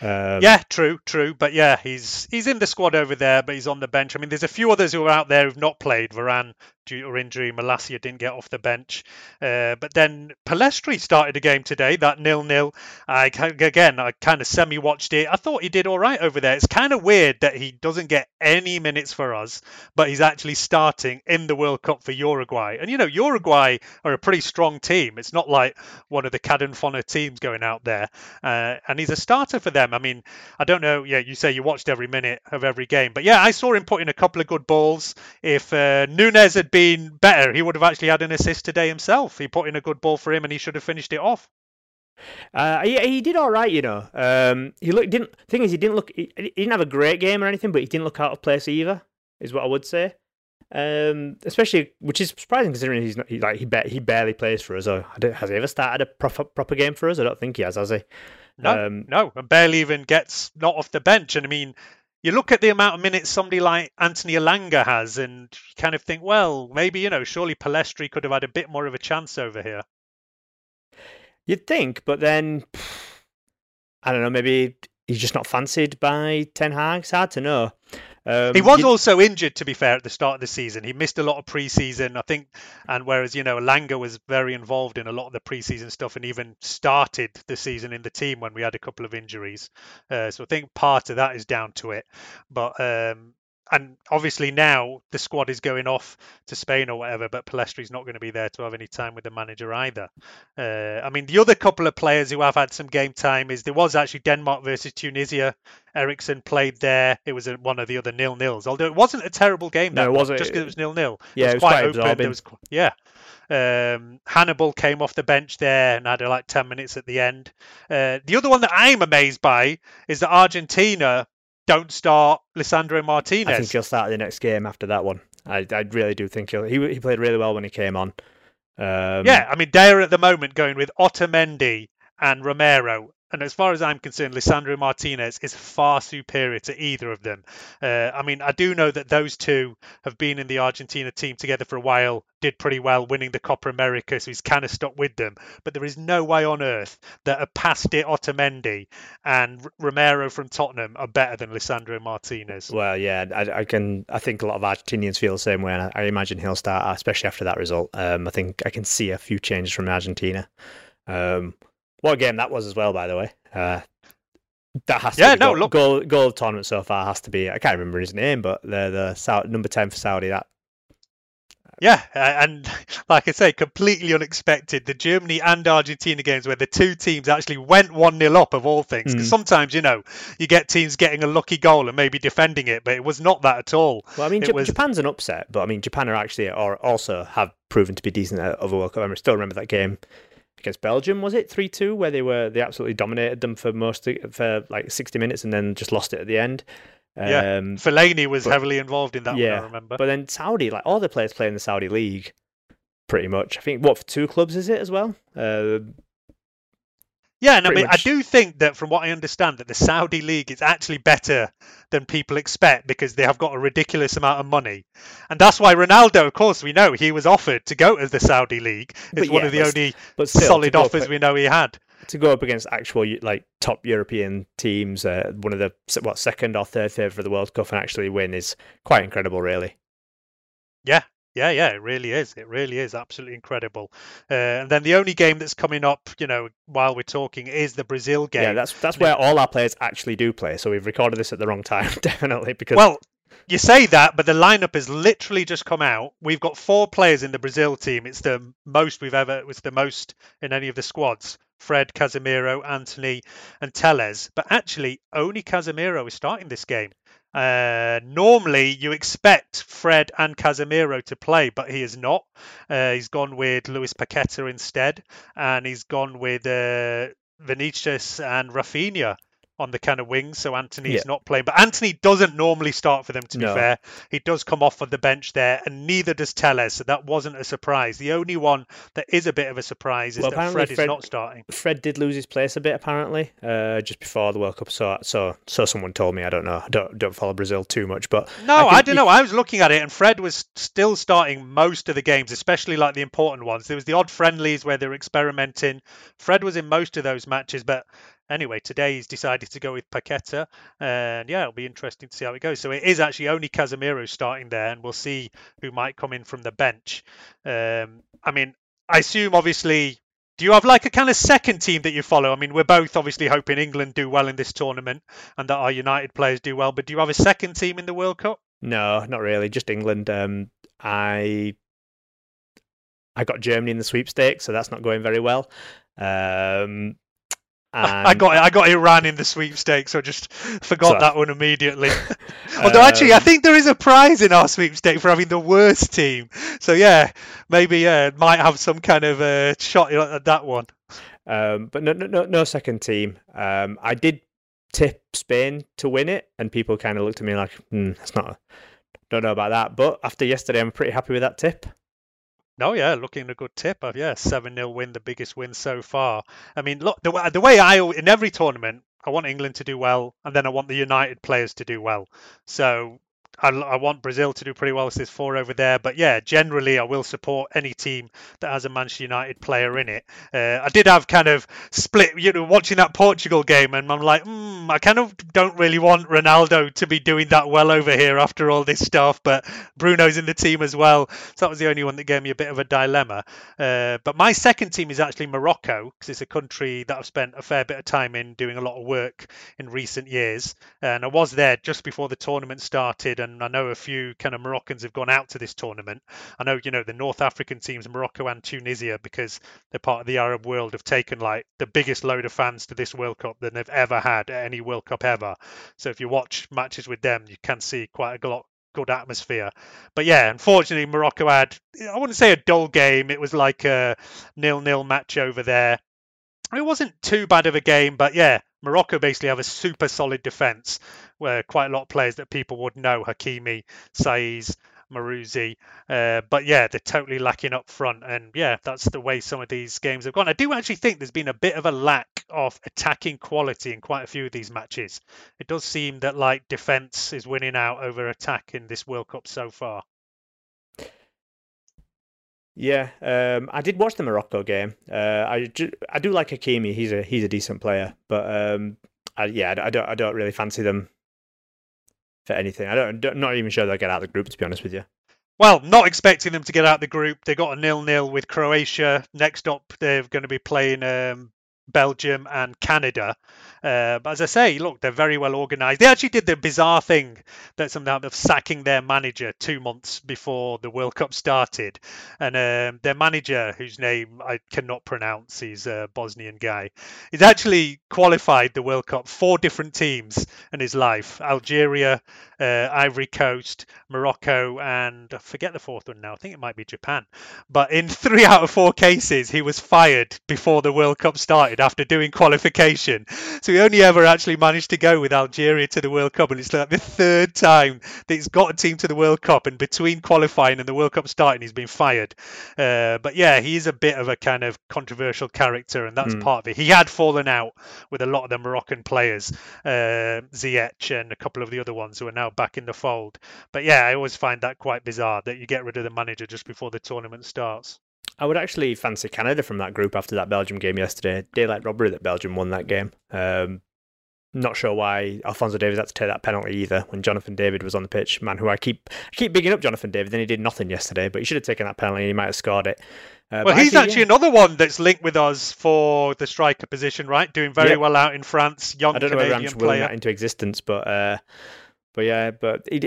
Um, yeah, true, true. But yeah, he's he's in the squad over there, but he's on the bench. I mean, there's a few others who are out there who've not played. Varane due to injury, Malacia didn't get off the bench. Uh, but then Pellistri started a game today, that nil-nil. I again, I kind of semi-watched it. I thought he did all right over there. It's kind of weird that he doesn't get any minutes for us, but he's actually starting in the World Cup for Uruguay. And you know, Uruguay are a pretty strong team. It's not like one of the Cadenfona teams going out there. Uh, and he's a starter for them. I mean, I don't know. Yeah, you say you watched every minute of every game, but yeah, I saw him put in a couple of good balls. If uh, Nunez had been better, he would have actually had an assist today himself. He put in a good ball for him, and he should have finished it off. Uh, he, he did all right, you know. Um, he looked didn't. Thing is, he didn't look. He, he didn't have a great game or anything, but he didn't look out of place either. Is what I would say. Um, especially, which is surprising considering he's not. He, like he ba- he barely plays for us. Or I don't- has he ever started a proper proper game for us? I don't think he has. Has he? No, Um, no, and barely even gets not off the bench. And I mean, you look at the amount of minutes somebody like Anthony Elanga has, and you kind of think, well, maybe you know, surely Pellistri could have had a bit more of a chance over here. You'd think, but then I don't know. Maybe he's just not fancied by Ten Hag. It's hard to know. Um, he was you- also injured, to be fair, at the start of the season. He missed a lot of preseason, I think, and whereas you know Langa was very involved in a lot of the preseason stuff and even started the season in the team when we had a couple of injuries. Uh, so I think part of that is down to it. But um, and obviously now the squad is going off to Spain or whatever, but Pellistri's not going to be there to have any time with the manager either. Uh, I mean, the other couple of players who have had some game time is there was actually Denmark versus Tunisia. Eriksen played there. It was one of the other nil nils, although it wasn't a terrible game. No, that it wasn't. Just because it was nil nil. Yeah, it was was quite quite open. There was, yeah. Um, Hannibal came off the bench there and had like 10 minutes at the end. Uh, the other one that I'm amazed by is that Argentina don't start Lisandro Martinez. I think he'll start the next game after that one. I, I really do think he'll. He, he played really well when he came on. Um, yeah, I mean, they're at the moment going with Otamendi and Romero. And as far as I'm concerned, Lisandro Martinez is far superior to either of them. Uh, I mean, I do know that those two have been in the Argentina team together for a while, did pretty well, winning the Copa America, so he's kind of stuck with them. But there is no way on earth that a past it Otamendi and R- Romero from Tottenham are better than Lisandro Martinez. Well, yeah, I, I can. I think a lot of Argentinians feel the same way, and I, I imagine he'll start, especially after that result. Um, I think I can see a few changes from Argentina. Um, what game that was as well, by the way. Uh, that has to Yeah, be no, goal, look- goal goal of tournament so far has to be. I can't remember his name, but the the Sau- number ten for Saudi. That Yeah, and like I say, completely unexpected. The Germany and Argentina games where the two teams actually went 1 0 up, of all things. Because Mm. sometimes, you know, you get teams getting a lucky goal and maybe defending it, but it was not that at all. Well, I mean, Jap- was, Japan's an upset, but I mean, Japan are actually or also have proven to be decent at other World Cup. I still remember that game against Belgium. Was it three two where they were they absolutely dominated them for most for like sixty minutes and then just lost it at the end. yeah, Um, Fellaini was but- heavily involved in that yeah, one, I remember. But then Saudi, like all the players play in the Saudi league, pretty much. I think what for two clubs is it as well? Uh, Yeah, and I mean, much- I do think that from what I understand, that the Saudi league is actually better than people expect because they have got a ridiculous amount of money, and that's why Ronaldo, of course, we know he was offered to go to the Saudi league. It's But one yeah, of the only still, solid offers for- we know he had. to go up against actual like top European teams, uh, one of the what second or third favourite for the World Cup, and actually win is quite incredible, really. Yeah, yeah, yeah. It really is. It really is absolutely incredible. Uh, and then the only game that's coming up, you know, while we're talking, is the Brazil game. Yeah, that's that's where all our players actually do play. So we've recorded this at the wrong time, definitely, because Well, you say that, but the lineup has literally just come out. We've got four players in the Brazil team. It's the most we've ever. It was the most in any of the squads. Fred, Casemiro, Antony, and Teles. But actually, only Casemiro is starting this game. Uh, normally, you expect Fred and Casemiro to play, but he is not. Uh, he's gone with Luis Paqueta instead, and he's gone with uh, Vinicius and Rafinha on the kind of wings. So Antony's Yeah. not playing, but Anthony doesn't normally start for them. To be fair, he does come off of the bench there, and neither does Teles. So that wasn't a surprise. The only one that is a bit of a surprise is Well, that apparently Fred, is not starting. Fred did lose his place a bit apparently, uh, just before the World Cup. So so so someone told me. I don't know. I don't don't follow Brazil too much, but No, can- I, don't know. I was looking at it, and Fred was still starting most of the games, especially like the important ones. There was the odd friendlies where they were experimenting. Fred was in most of those matches, but anyway, today he's decided to go with Paqueta, and yeah, it'll be interesting to see how it goes. So it is actually only Casemiro starting there, and we'll see who might come in from the bench. Um, I mean, I assume obviously. Do you have like a kind of second team that you follow? I mean, we're both obviously hoping England do well in this tournament and that our United players do well, but do you have a second team in the World Cup? No, not really. Just England. Um, I I got Germany in the sweepstakes, so that's not going very well. Um, I and- got I got Iran in the sweepstakes, so I just forgot So- that one immediately. Although actually, I Um, think there is a prize in our sweepstake for having the worst team. So yeah, maybe yeah, might have some kind of uh, shot at that one. Um, but no, no, no, no second team. Um, I did tip Spain to win it, and people kind of looked at me like, hmm, "That's not." Don't know about that, but after yesterday, I'm pretty happy with that tip. No, yeah, looking a good tip. Uh, yeah, seven 0 win, the biggest win so far. I mean, look, the, the way I in every tournament, I want England to do well, and then I want the United players to do well. So I, I want Brazil to do pretty well with this four over there. But yeah, generally, I will support any team that has a Manchester United player in it. Uh, I did have kind of split, you know, watching that Portugal game, and I'm like, mm, I kind of don't really want Ronaldo to be doing that well over here after all this stuff. But Bruno's in the team as well, so that was the only one that gave me a bit of a dilemma. Uh, but my second team is actually Morocco because it's a country that I've spent a fair bit of time in doing a lot of work in recent years, and I was there just before the tournament started, and I know a few kind of Moroccans have gone out to this tournament. I know, you know, the North African teams, Morocco and Tunisia, because they're part of the Arab world, have taken like the biggest load of fans to this World Cup than they've ever had at any World Cup ever. So if you watch matches with them, you can see quite a lot good atmosphere. But yeah, unfortunately, Morocco had, I wouldn't say a dull game. It was like a nil nil match over there. It wasn't too bad of a game, but yeah, Morocco basically have a super solid defence where quite a lot of players that people would know Hakimi, Saiz, Marouzi. Uh, but yeah, they're totally lacking up front. And yeah, that's the way some of these games have gone. I do actually think there's been a bit of a lack of attacking quality in quite a few of these matches. It does seem that like defence is winning out over attack in this World Cup so far. Yeah, um, I did watch the Morocco game. Uh, I, do, I do like Hakimi. He's a he's a decent player, but um, I, yeah, I don't I don't really fancy them for anything. I don't, not even sure they'll get out of the group. To be honest with you. Well, not expecting them to get out of the group. They got a nil-nil with Croatia. Next up, they're going to be playing um, Belgium and Canada. Uh, but as I say, look, they're very well organised. They actually did the bizarre thing that something of sacking their manager two months before the World Cup started, and um, their manager, whose name I cannot pronounce, he's a Bosnian guy, he's actually qualified the World Cup four different teams in his life: Algeria, uh, Ivory Coast, Morocco, and I forget the fourth one now. I think it might be Japan. But in three out of four cases, he was fired before the World Cup started after doing qualification. So he only ever actually managed to go with Algeria to the World Cup, and it's like the third time that he's got a team to the World Cup, and between qualifying and the World Cup starting, he's been fired. Uh, but yeah, he's a bit of a kind of controversial character, and that's Mm. part of it. He had fallen out with a lot of the Moroccan players, uh, Ziyech and a couple of the other ones who are now back in the fold. But yeah, I always find that quite bizarre that you get rid of the manager just before the tournament starts. I would actually fancy Canada from that group after that Belgium game yesterday. Daylight robbery that Belgium won that game. Um, not sure why Alfonso Davies had to take that penalty either when Jonathan David was on the pitch. Man, who I keep I keep bigging up Jonathan David, then he did nothing yesterday, but he should have taken that penalty and he might have scored it. Uh, well, but he's actually yeah. another one that's linked with us for the striker position, right? Doing very Yeah. well out in France, young I don't know whether Canadian just willing player. that into existence, but uh, but yeah, but he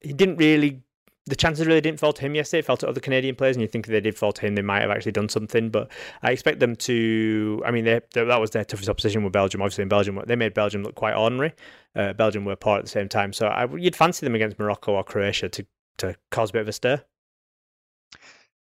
he didn't really. The chances really didn't fall to him yesterday. It fell to other Canadian players, and you think they did fall to him, they might have actually done something. But I expect them to. I mean, they, they- that was their toughest opposition with Belgium. Obviously, in Belgium, they made Belgium look quite ordinary. Uh, Belgium were poor at the same time, so I, you'd fancy them against Morocco or Croatia to to cause a bit of a stir.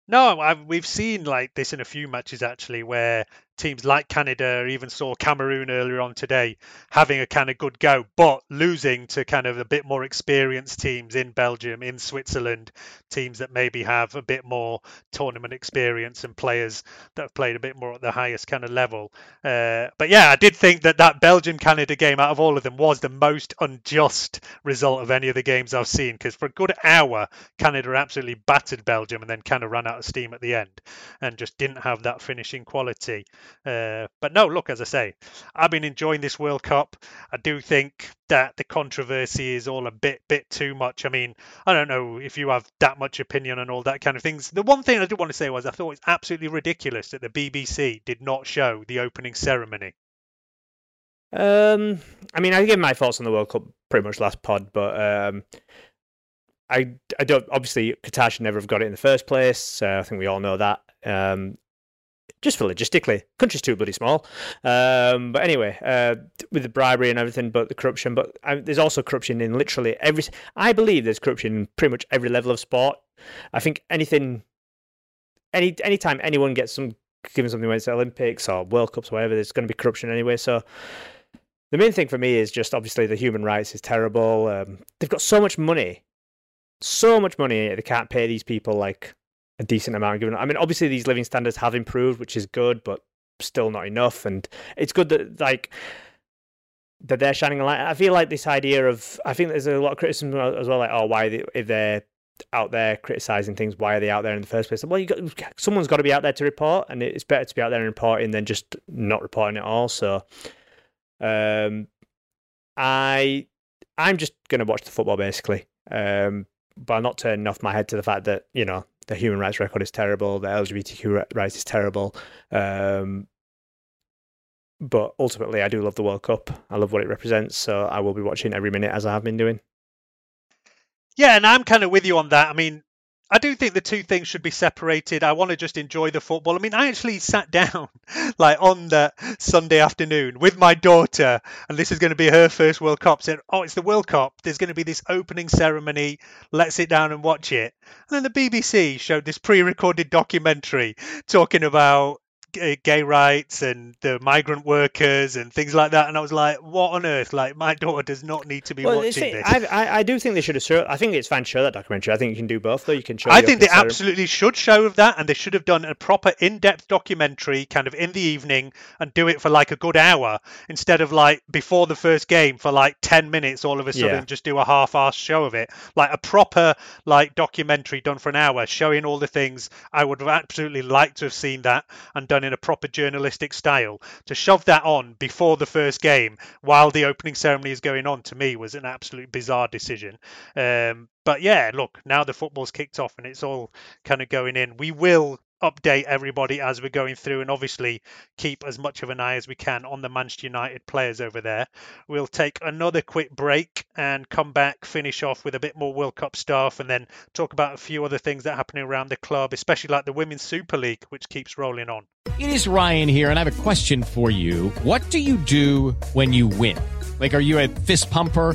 No, i we've seen like this in a few matches actually, where teams like Canada, even saw Cameroon earlier on today, having a kind of good go, but losing to kind of a bit more experienced teams in Belgium, in Switzerland, teams that maybe have a bit more tournament experience and players that have played a bit more at the highest kind of level. Uh, but yeah, I did think that that Belgium Canada game out of all of them was the most unjust result of any of the games I've seen because for a good hour, Canada absolutely battered Belgium and then kind of ran out of steam at the end and just didn't have that finishing quality. Uh, but no, look, as I say, I've been enjoying this World Cup. I do think that the controversy is all a bit bit too much. I mean, I don't know if you have that much opinion on all that kind of things. The one thing I did want to say was I thought it's absolutely ridiculous that the BBC did not show the opening ceremony. Um, I mean, I gave my thoughts on the World Cup pretty much last pod, but um, I I don't obviously Qatar should never have got it in the first place. I think we all know that. Um, just for logistically, country's too bloody small. Um, but anyway, uh, with the bribery and everything, but the corruption, but uh, there's also corruption in literally every. I believe there's corruption in pretty much every level of sport. I think anything, any anytime anyone gets some given something, whether it's Olympics or World Cups, or whatever, there's going to be corruption anyway. So the main thing for me is just obviously the human rights is terrible. Um, they've got so much money, so much money, they can't pay these people like a decent amount. Given, I mean, obviously these living standards have improved, which is good, but still not enough. And it's good that like that they're shining a light. I feel like this idea of I think there's a lot of criticism as well, like oh why they, if they're out there criticizing things, why are they out there in the first place? Well, you got someone's got to be out there to report, and it's better to be out there and reporting than just not reporting at all. So, um, I I'm just gonna watch the football basically, um, but I'm not turning off my head to the fact that you know the human rights record is terrible, the LGBTQ rights is terrible. Um, but ultimately, I do love the World Cup. I love what it represents, so I will be watching every minute as I have been doing. Yeah, and I'm kind of with you on that. I mean, I do think the two things should be separated. I want to just enjoy the football. I mean, I actually sat down like on the Sunday afternoon with my daughter, and this is going to be her first World Cup. Said, "Oh, it's the World Cup. There's going to be this opening ceremony. Let's sit down and watch it." And then the BBC showed this pre-recorded documentary talking about Uh, gay rights and the migrant workers and things like that. And I was like, what on earth? Like, my daughter does not need to be well, watching see, this. I, I, I do think they should have shown. I think it's fine to show that documentary. I think you can do both, though. You can show. I the think they absolutely should show that, and they should have done a proper in-depth documentary, kind of in the evening, and do it for like a good hour instead of like before the first game for like ten minutes. All of a sudden, Yeah. just do a half-assed show of it, like a proper like documentary done for an hour, showing all the things. I would have absolutely liked to have seen that and done in a proper journalistic style. To shove that on before the first game, while the opening ceremony is going on, to me was an absolute bizarre decision. Um, but yeah, look, now the football's kicked off and it's all kind of going in. We will update everybody as we're going through and obviously keep as much of an eye as we can on the Manchester United players over there. We'll take another quick break and come back, finish off with a bit more World Cup stuff and then talk about a few other things that are happening around the club, especially like the Women's Super League, which keeps rolling on. It is Ryan here, and I have a question for you. What do you do when you win? Like, are you a fist pumper?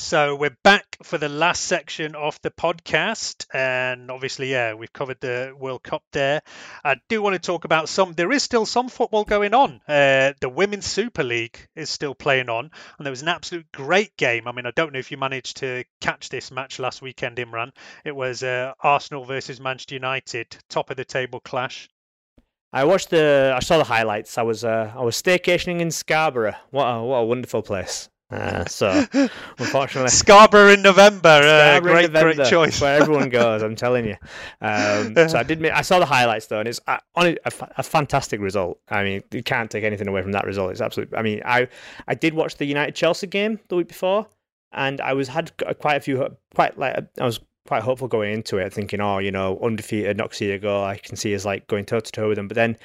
So we're back for the last section of the podcast, and obviously, yeah, we've covered the World Cup there. I do want to talk about some. There is still some football going on. Uh, the Women's Super League is still playing on, and there was an absolute great game. I mean, I don't know if you managed to catch this match last weekend, Imran. It was uh, Arsenal versus Manchester United, top of the table clash. I watched the. I saw the highlights. I was. Uh, I was staycationing in Scarborough. What a what a wonderful place. Uh, so unfortunately, Scarborough in November. Uh, Scarborough in great, great choice. Where everyone goes, I'm telling you. Um, so I did. I saw the highlights though, and it's uh, a, a a fantastic result. I mean, you can't take anything away from that result. It's absolutely. I mean, I I did watch the United Chelsea game the week before, and I was had quite a few quite like I was quite hopeful going into it, thinking, oh, you know, undefeated, not see a goal. I can see us like going toe to toe with them. But then,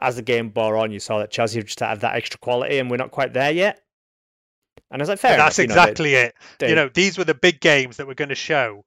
as the game bore on, you saw that Chelsea just have that extra quality, and we're not quite there yet. And I was like, fair That's enough, you know, they- exactly it. they- you know, these were the big games that were going to show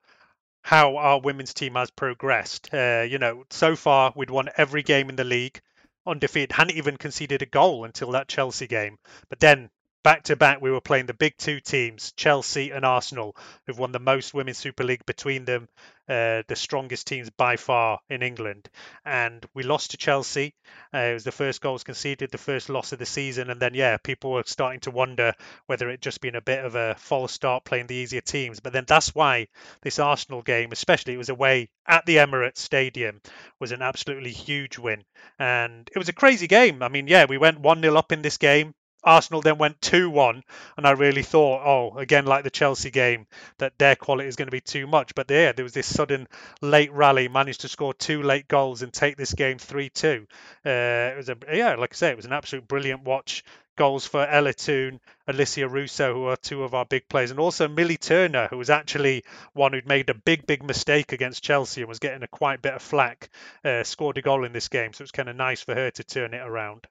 how our women's team has progressed. Uh, you know, so far we'd won every game in the league, undefeated, hadn't even conceded a goal until that Chelsea game. But then back to back, we were playing the big two teams, Chelsea and Arsenal, who've won the most Women's Super League between them, uh, the strongest teams by far in England. And we lost to Chelsea. Uh, it was the first goals conceded, the first loss of the season. And then, yeah, people were starting to wonder whether it just been a bit of a false start playing the easier teams. But then that's why this Arsenal game, especially it was away at the Emirates Stadium, was an absolutely huge win. And it was a crazy game. I mean, yeah, we went 1 0 up in this game. Arsenal then went 2 1, and I really thought, oh, again, like the Chelsea game, that their quality is going to be too much. But there, there was this sudden late rally, managed to score two late goals and take this game 3 2. Uh, it was a, yeah, like I say, it was an absolute brilliant watch. Goals for Ella Toone, Alessia Russo, who are two of our big players, and also Millie Turner, who was actually one who'd made a big, big mistake against Chelsea and was getting a quite bit of flack, uh, scored a goal in this game. So it was kind of nice for her to turn it around.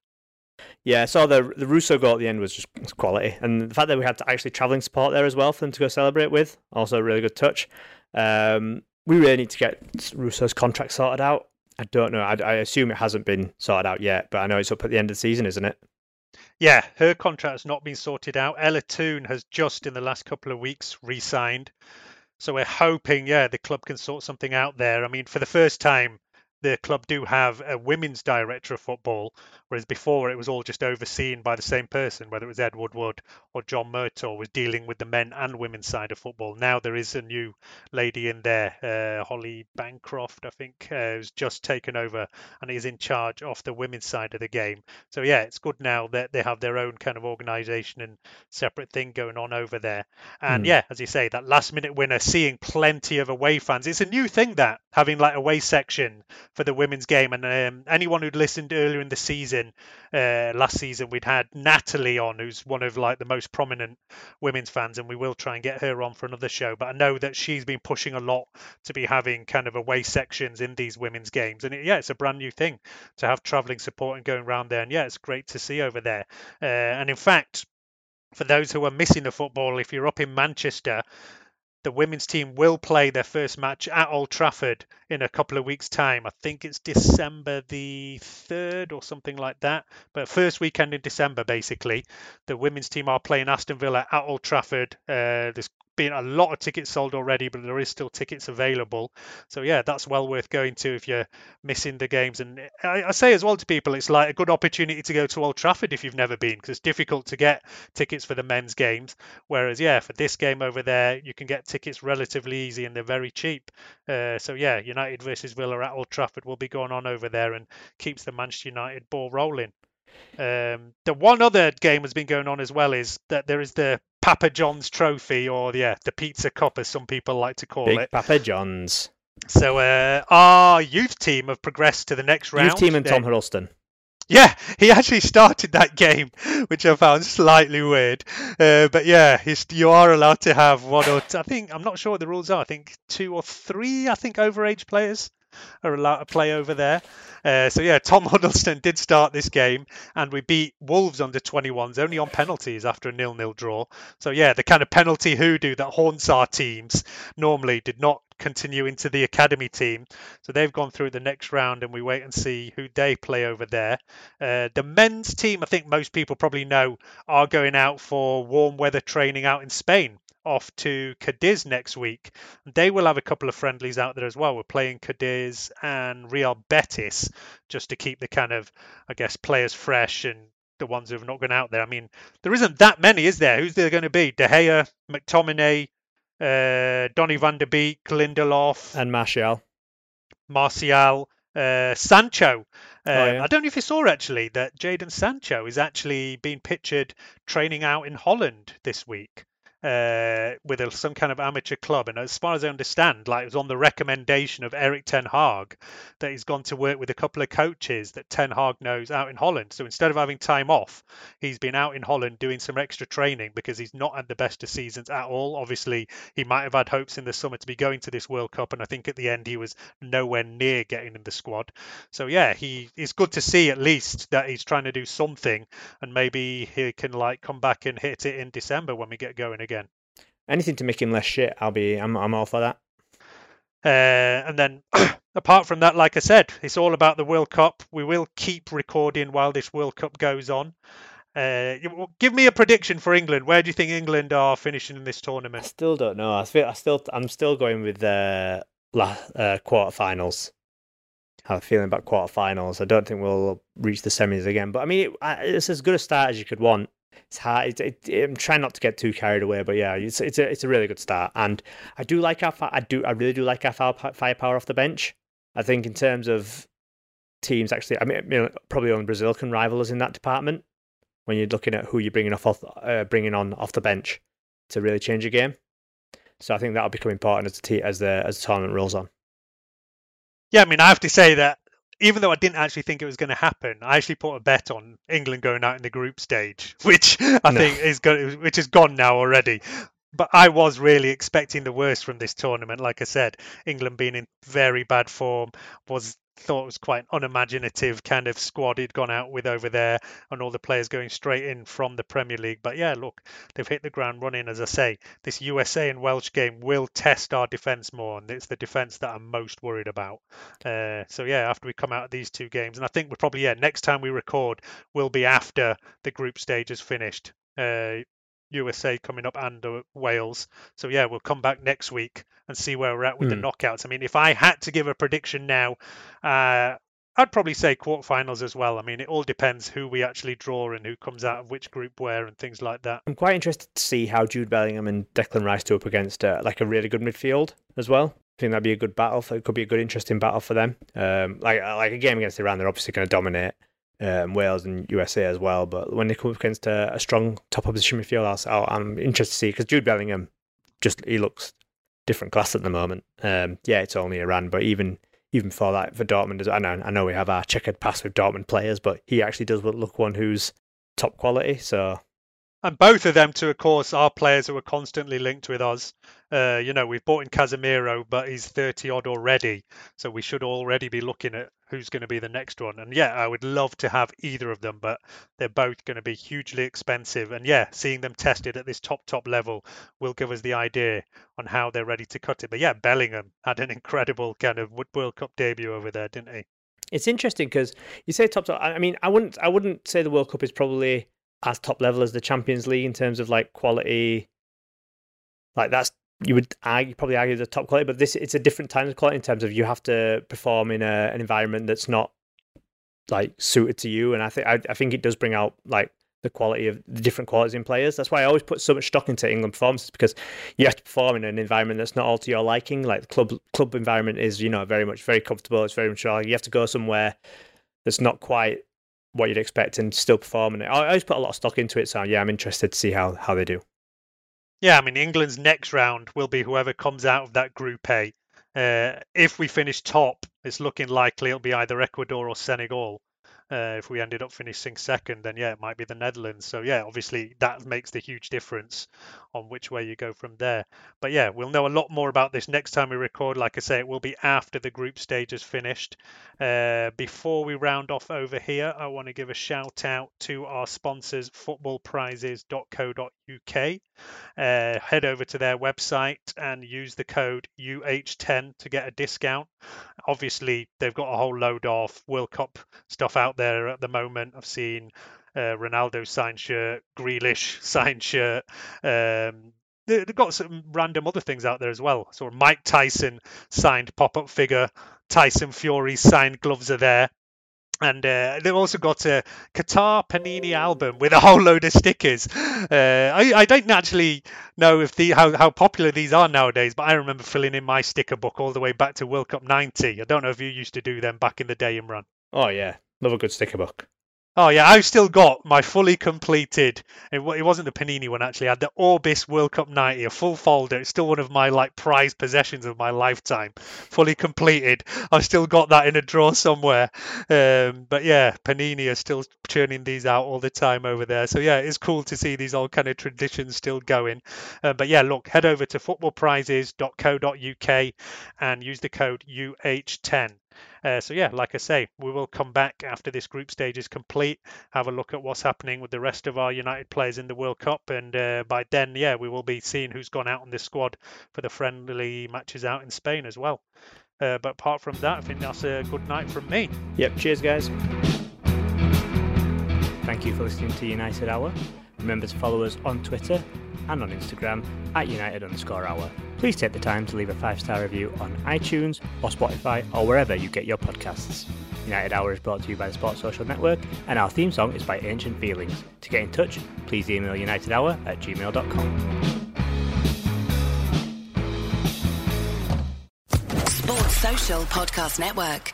Yeah, I saw the the Russo goal at the end was just quality, and the fact that we had actually travelling support there as well for them to go celebrate with, also a really good touch. Um, we really need to get Russo's contract sorted out. I don't know. I, I assume it hasn't been sorted out yet, but I know it's up at the end of the season, isn't it? yeah, her contract has not been sorted out. Ella Toone has just in the last couple of weeks re-signed. So we're hoping, yeah, the club can sort something out there. I mean, for the first time, the club do have a women's director of football, whereas before it was all just overseen by the same person, whether it was Ed Woodward or John Murtough was dealing with the men and women's side of football. Now there is a new lady in there, uh, Holly Bancroft, I think, uh, who's just taken over and is in charge of the women's side of the game. So yeah, it's good now that they have their own kind of organisation and separate thing going on over there. And Hmm. yeah, as you say, that last minute winner, seeing plenty of away fans. It's a new thing that having like away section for the women's game. And um, anyone who'd listened earlier in the season, uh, last season, we'd had Natalie on, who's one of like the most prominent women's fans, and we will try and get her on for another show. But I know that she's been pushing a lot to be having kind of away sections in these women's games, and it, yeah, it's a brand new thing to have travelling support and going around there. And yeah, it's great to see over there. Uh, and in fact, for those who are missing the football, if you're up in Manchester, the women's team will play their first match at Old Trafford in a couple of weeks' time. I think it's December the 3rd or something like that. But first weekend in December, basically, the women's team are playing Aston Villa at Old Trafford. Uh, there's been a lot of tickets sold already, but there is still tickets available. So yeah, that's well worth going to if you're missing the games. And I, I say as well to people, it's like a good opportunity to go to Old Trafford if you've never been, because it's difficult to get tickets for the men's games. Whereas yeah, for this game over there, you can get tickets relatively easy and they're very cheap. Uh, so yeah, United versus Villa at Old Trafford will be going on over there and keeps the Manchester United ball rolling. Um, the one other game has been going on as well is that there is the Papa John's Trophy, or yeah, the Pizza Cup, as some people like to call Big it. Papa John's. So uh, our youth team have progressed to the next round. Youth team and Tom Huddlestone. yeah, he actually started that game, which I found slightly weird. Uh, but yeah, he's, you are allowed to have one or two, I think I'm not sure what the rules are. I think two or three. I think overage players are allowed to play over there. Uh, so yeah, Tom Huddlestone did start this game, and we beat Wolves under 21s only on penalties after a nil-nil draw. So yeah, the kind of penalty hoodoo that haunts our teams normally did not continue into the academy team. So they've gone through the next round, and we wait and see who they play over there. Uh, the men's team, I think most people probably know, are going out for warm weather training out in Spain. Off to Cadiz next week. They will have a couple of friendlies out there as well. We're playing Cadiz and Real Betis just to keep the kind of, I guess, players fresh and the ones who have not gone out there. I mean, there isn't that many, is there? Who's there going to be? De Gea, McTominay, uh, Donny van der Beek, Lindelof, and Martial, Martial, uh, Sancho. Uh, Oh, yeah. I don't know if you saw actually that Jadon Sancho is actually being pictured training out in Holland this week uh, with a, some kind of amateur club. And as far as I understand, like it was on the recommendation of Erik Ten Hag that he's gone to work with a couple of coaches that Ten Hag knows out in Holland. So instead of having time off, he's been out in Holland doing some extra training because he's not had the best of seasons at all. Obviously, he might have had hopes in the summer to be going to this World Cup, and I think at the end he was nowhere near getting in the squad. So yeah, he it's good to see at least that he's trying to do something, and maybe he can like come back and hit it in December when we get going again. Anything to make him less shit, I'll be. I'm. I'm all for that. Uh, and then, apart from that, like I said, it's all about the World Cup. We will keep recording while this World Cup goes on. Uh, give me a prediction for England. Where do you think England are finishing in this tournament? I still don't know. I feel. I still. I'm still going with the la, uh, quarterfinals. I have a feeling about quarterfinals. I don't think we'll reach the semis again. But I mean, it, it's as good a start as you could want. It's hard. It, it, I'm trying not to get too carried away, but yeah, it's it's a it's a really good start. And I do like our. I do. I really do like our firepower off the bench. I think in terms of teams, actually, I mean, you know, probably only Brazil can rival us in that department. When you're looking at who you're bringing off, off uh, bringing on off the bench to really change a game. So I think that'll become important as the as the as the tournament rolls on. Yeah, I mean, I have to say that even though I didn't actually think it was going to happen, I actually put a bet on England going out in the group stage, which I No. think is go- which is gone now already. But I was really expecting the worst from this tournament. Like I said, England being in very bad form was thought was quite unimaginative kind of squad he'd gone out with over there, and all the players going straight in from the Premier League. But yeah, look, they've hit the ground running. As I say, this USA and Welsh game will test our defence more, and it's the defence that I'm most worried about. Uh, so yeah, after we come out of these two games, and I think we're probably yeah next time we record will be after the group stage is finished. Uh, USA coming up and uh, Wales. So yeah, we'll come back next week and see where we're at with Hmm. the knockouts. I mean, if I had to give a prediction now, uh, I'd probably say quarterfinals as well. I mean, it all depends who we actually draw and who comes out of which group where and things like that. I'm quite interested to see how Jude Bellingham and Declan Rice do up against uh, like a really good midfield as well. I think that'd be a good battle. For, it could be a good, interesting battle for them. Um, like like a game against Iran, they're obviously going to dominate um, Wales and USA as well. But when they come up against a, a strong top opposition midfield, I'll, I'm interested to see because Jude Bellingham just he looks different class at the moment. Um, yeah, it's only Iran, but even even for that for Dortmund, I know I know we have our checkered past with Dortmund players, but he actually does look one who's top quality. So And both of them, too, of course, are players who are constantly linked with us. Uh, you know, we've bought in Casemiro, but he's 30 odd already. So we should already be looking at who's going to be the next one. And yeah, I would love to have either of them, but they're both going to be hugely expensive. And yeah, seeing them tested at this top, top level will give us the idea on how they're ready to cut it. But yeah, Bellingham had an incredible kind of World Cup debut over there, didn't he? It's interesting because you say top top. I mean, I wouldn't. I wouldn't say the World Cup is probably as top level as the Champions League in terms of like quality. Like that's you would argue, probably argue the top quality, but this it's a different kind of quality in terms of you have to perform in a, an environment that's not like suited to you. And I think I, think it does bring out like the quality of the different qualities in players. That's why I always put so much stock into England performances because you have to perform in an environment that's not all to your liking. Like the club club environment is, you know, very much very comfortable. It's very much you have to go somewhere that's not quite what you'd expect and still perform in it. I I always put a lot of stock into it, so yeah, I'm interested to see how how they do. Yeah, I mean, England's next round will be whoever comes out of that Group A. Uh, if we finish top, it's looking likely it'll be either Ecuador or Senegal. Uh, if we ended up finishing second, then yeah, it might be the Netherlands. So yeah, obviously that makes the huge difference on which way you go from there. But yeah, we'll know a lot more about this next time we record. Like I say, it will be after the group stage is finished. Uh, before we round off over here, I want to give a shout out to our sponsors, footballprizes.co.uk. Uh, head over to their website and use the code UH10 to get a discount. Obviously, they've got a whole load of World Cup stuff out there at the moment. I've seen uh, Ronaldo signed shirt, Grealish signed shirt. Um, they- they've got some random other things out there as well. So Mike Tyson signed pop-up figure, Tyson Fury signed gloves are there. And uh, they've also got a Qatar Panini album with a whole load of stickers. Uh, I, I don't actually know if the how, how popular these are nowadays, but I remember filling in my sticker book all the way back to World Cup 90. I don't know if you used to do them back in the day, Imran. Oh yeah, love a good sticker book. Oh yeah, I've still got my fully completed. It, it wasn't the Panini one actually. I had the Orbis World Cup 90, a full folder. It's still one of my like prized possessions of my lifetime, fully completed. I've still got that in a drawer somewhere. Um, but yeah, Panini are still churning these out all the time over there. So yeah, it's cool to see these old kind of traditions still going. Uh, but yeah, look, head over to footballprizes.co.uk and use the code UH10. Uh, so yeah, like I say, we will come back after this group stage is complete, have a look at what's happening with the rest of our United players in the World Cup, and uh, by then, yeah, we will be seeing who's gone out on this squad for the friendly matches out in Spain as well. Uh, but apart from that, I think that's a good night from me. Yep, cheers guys. Thank you for listening to United Hour. Remember to follow us on Twitter and on Instagram at United underscore hour. Please take the time to leave a five star review on iTunes or Spotify or wherever you get your podcasts. United Hour is brought to you by the Sports Social Network, and our theme song is by Ancient Feelings. To get in touch, please email unitedhour at gmail.com. Sports Social Podcast Network.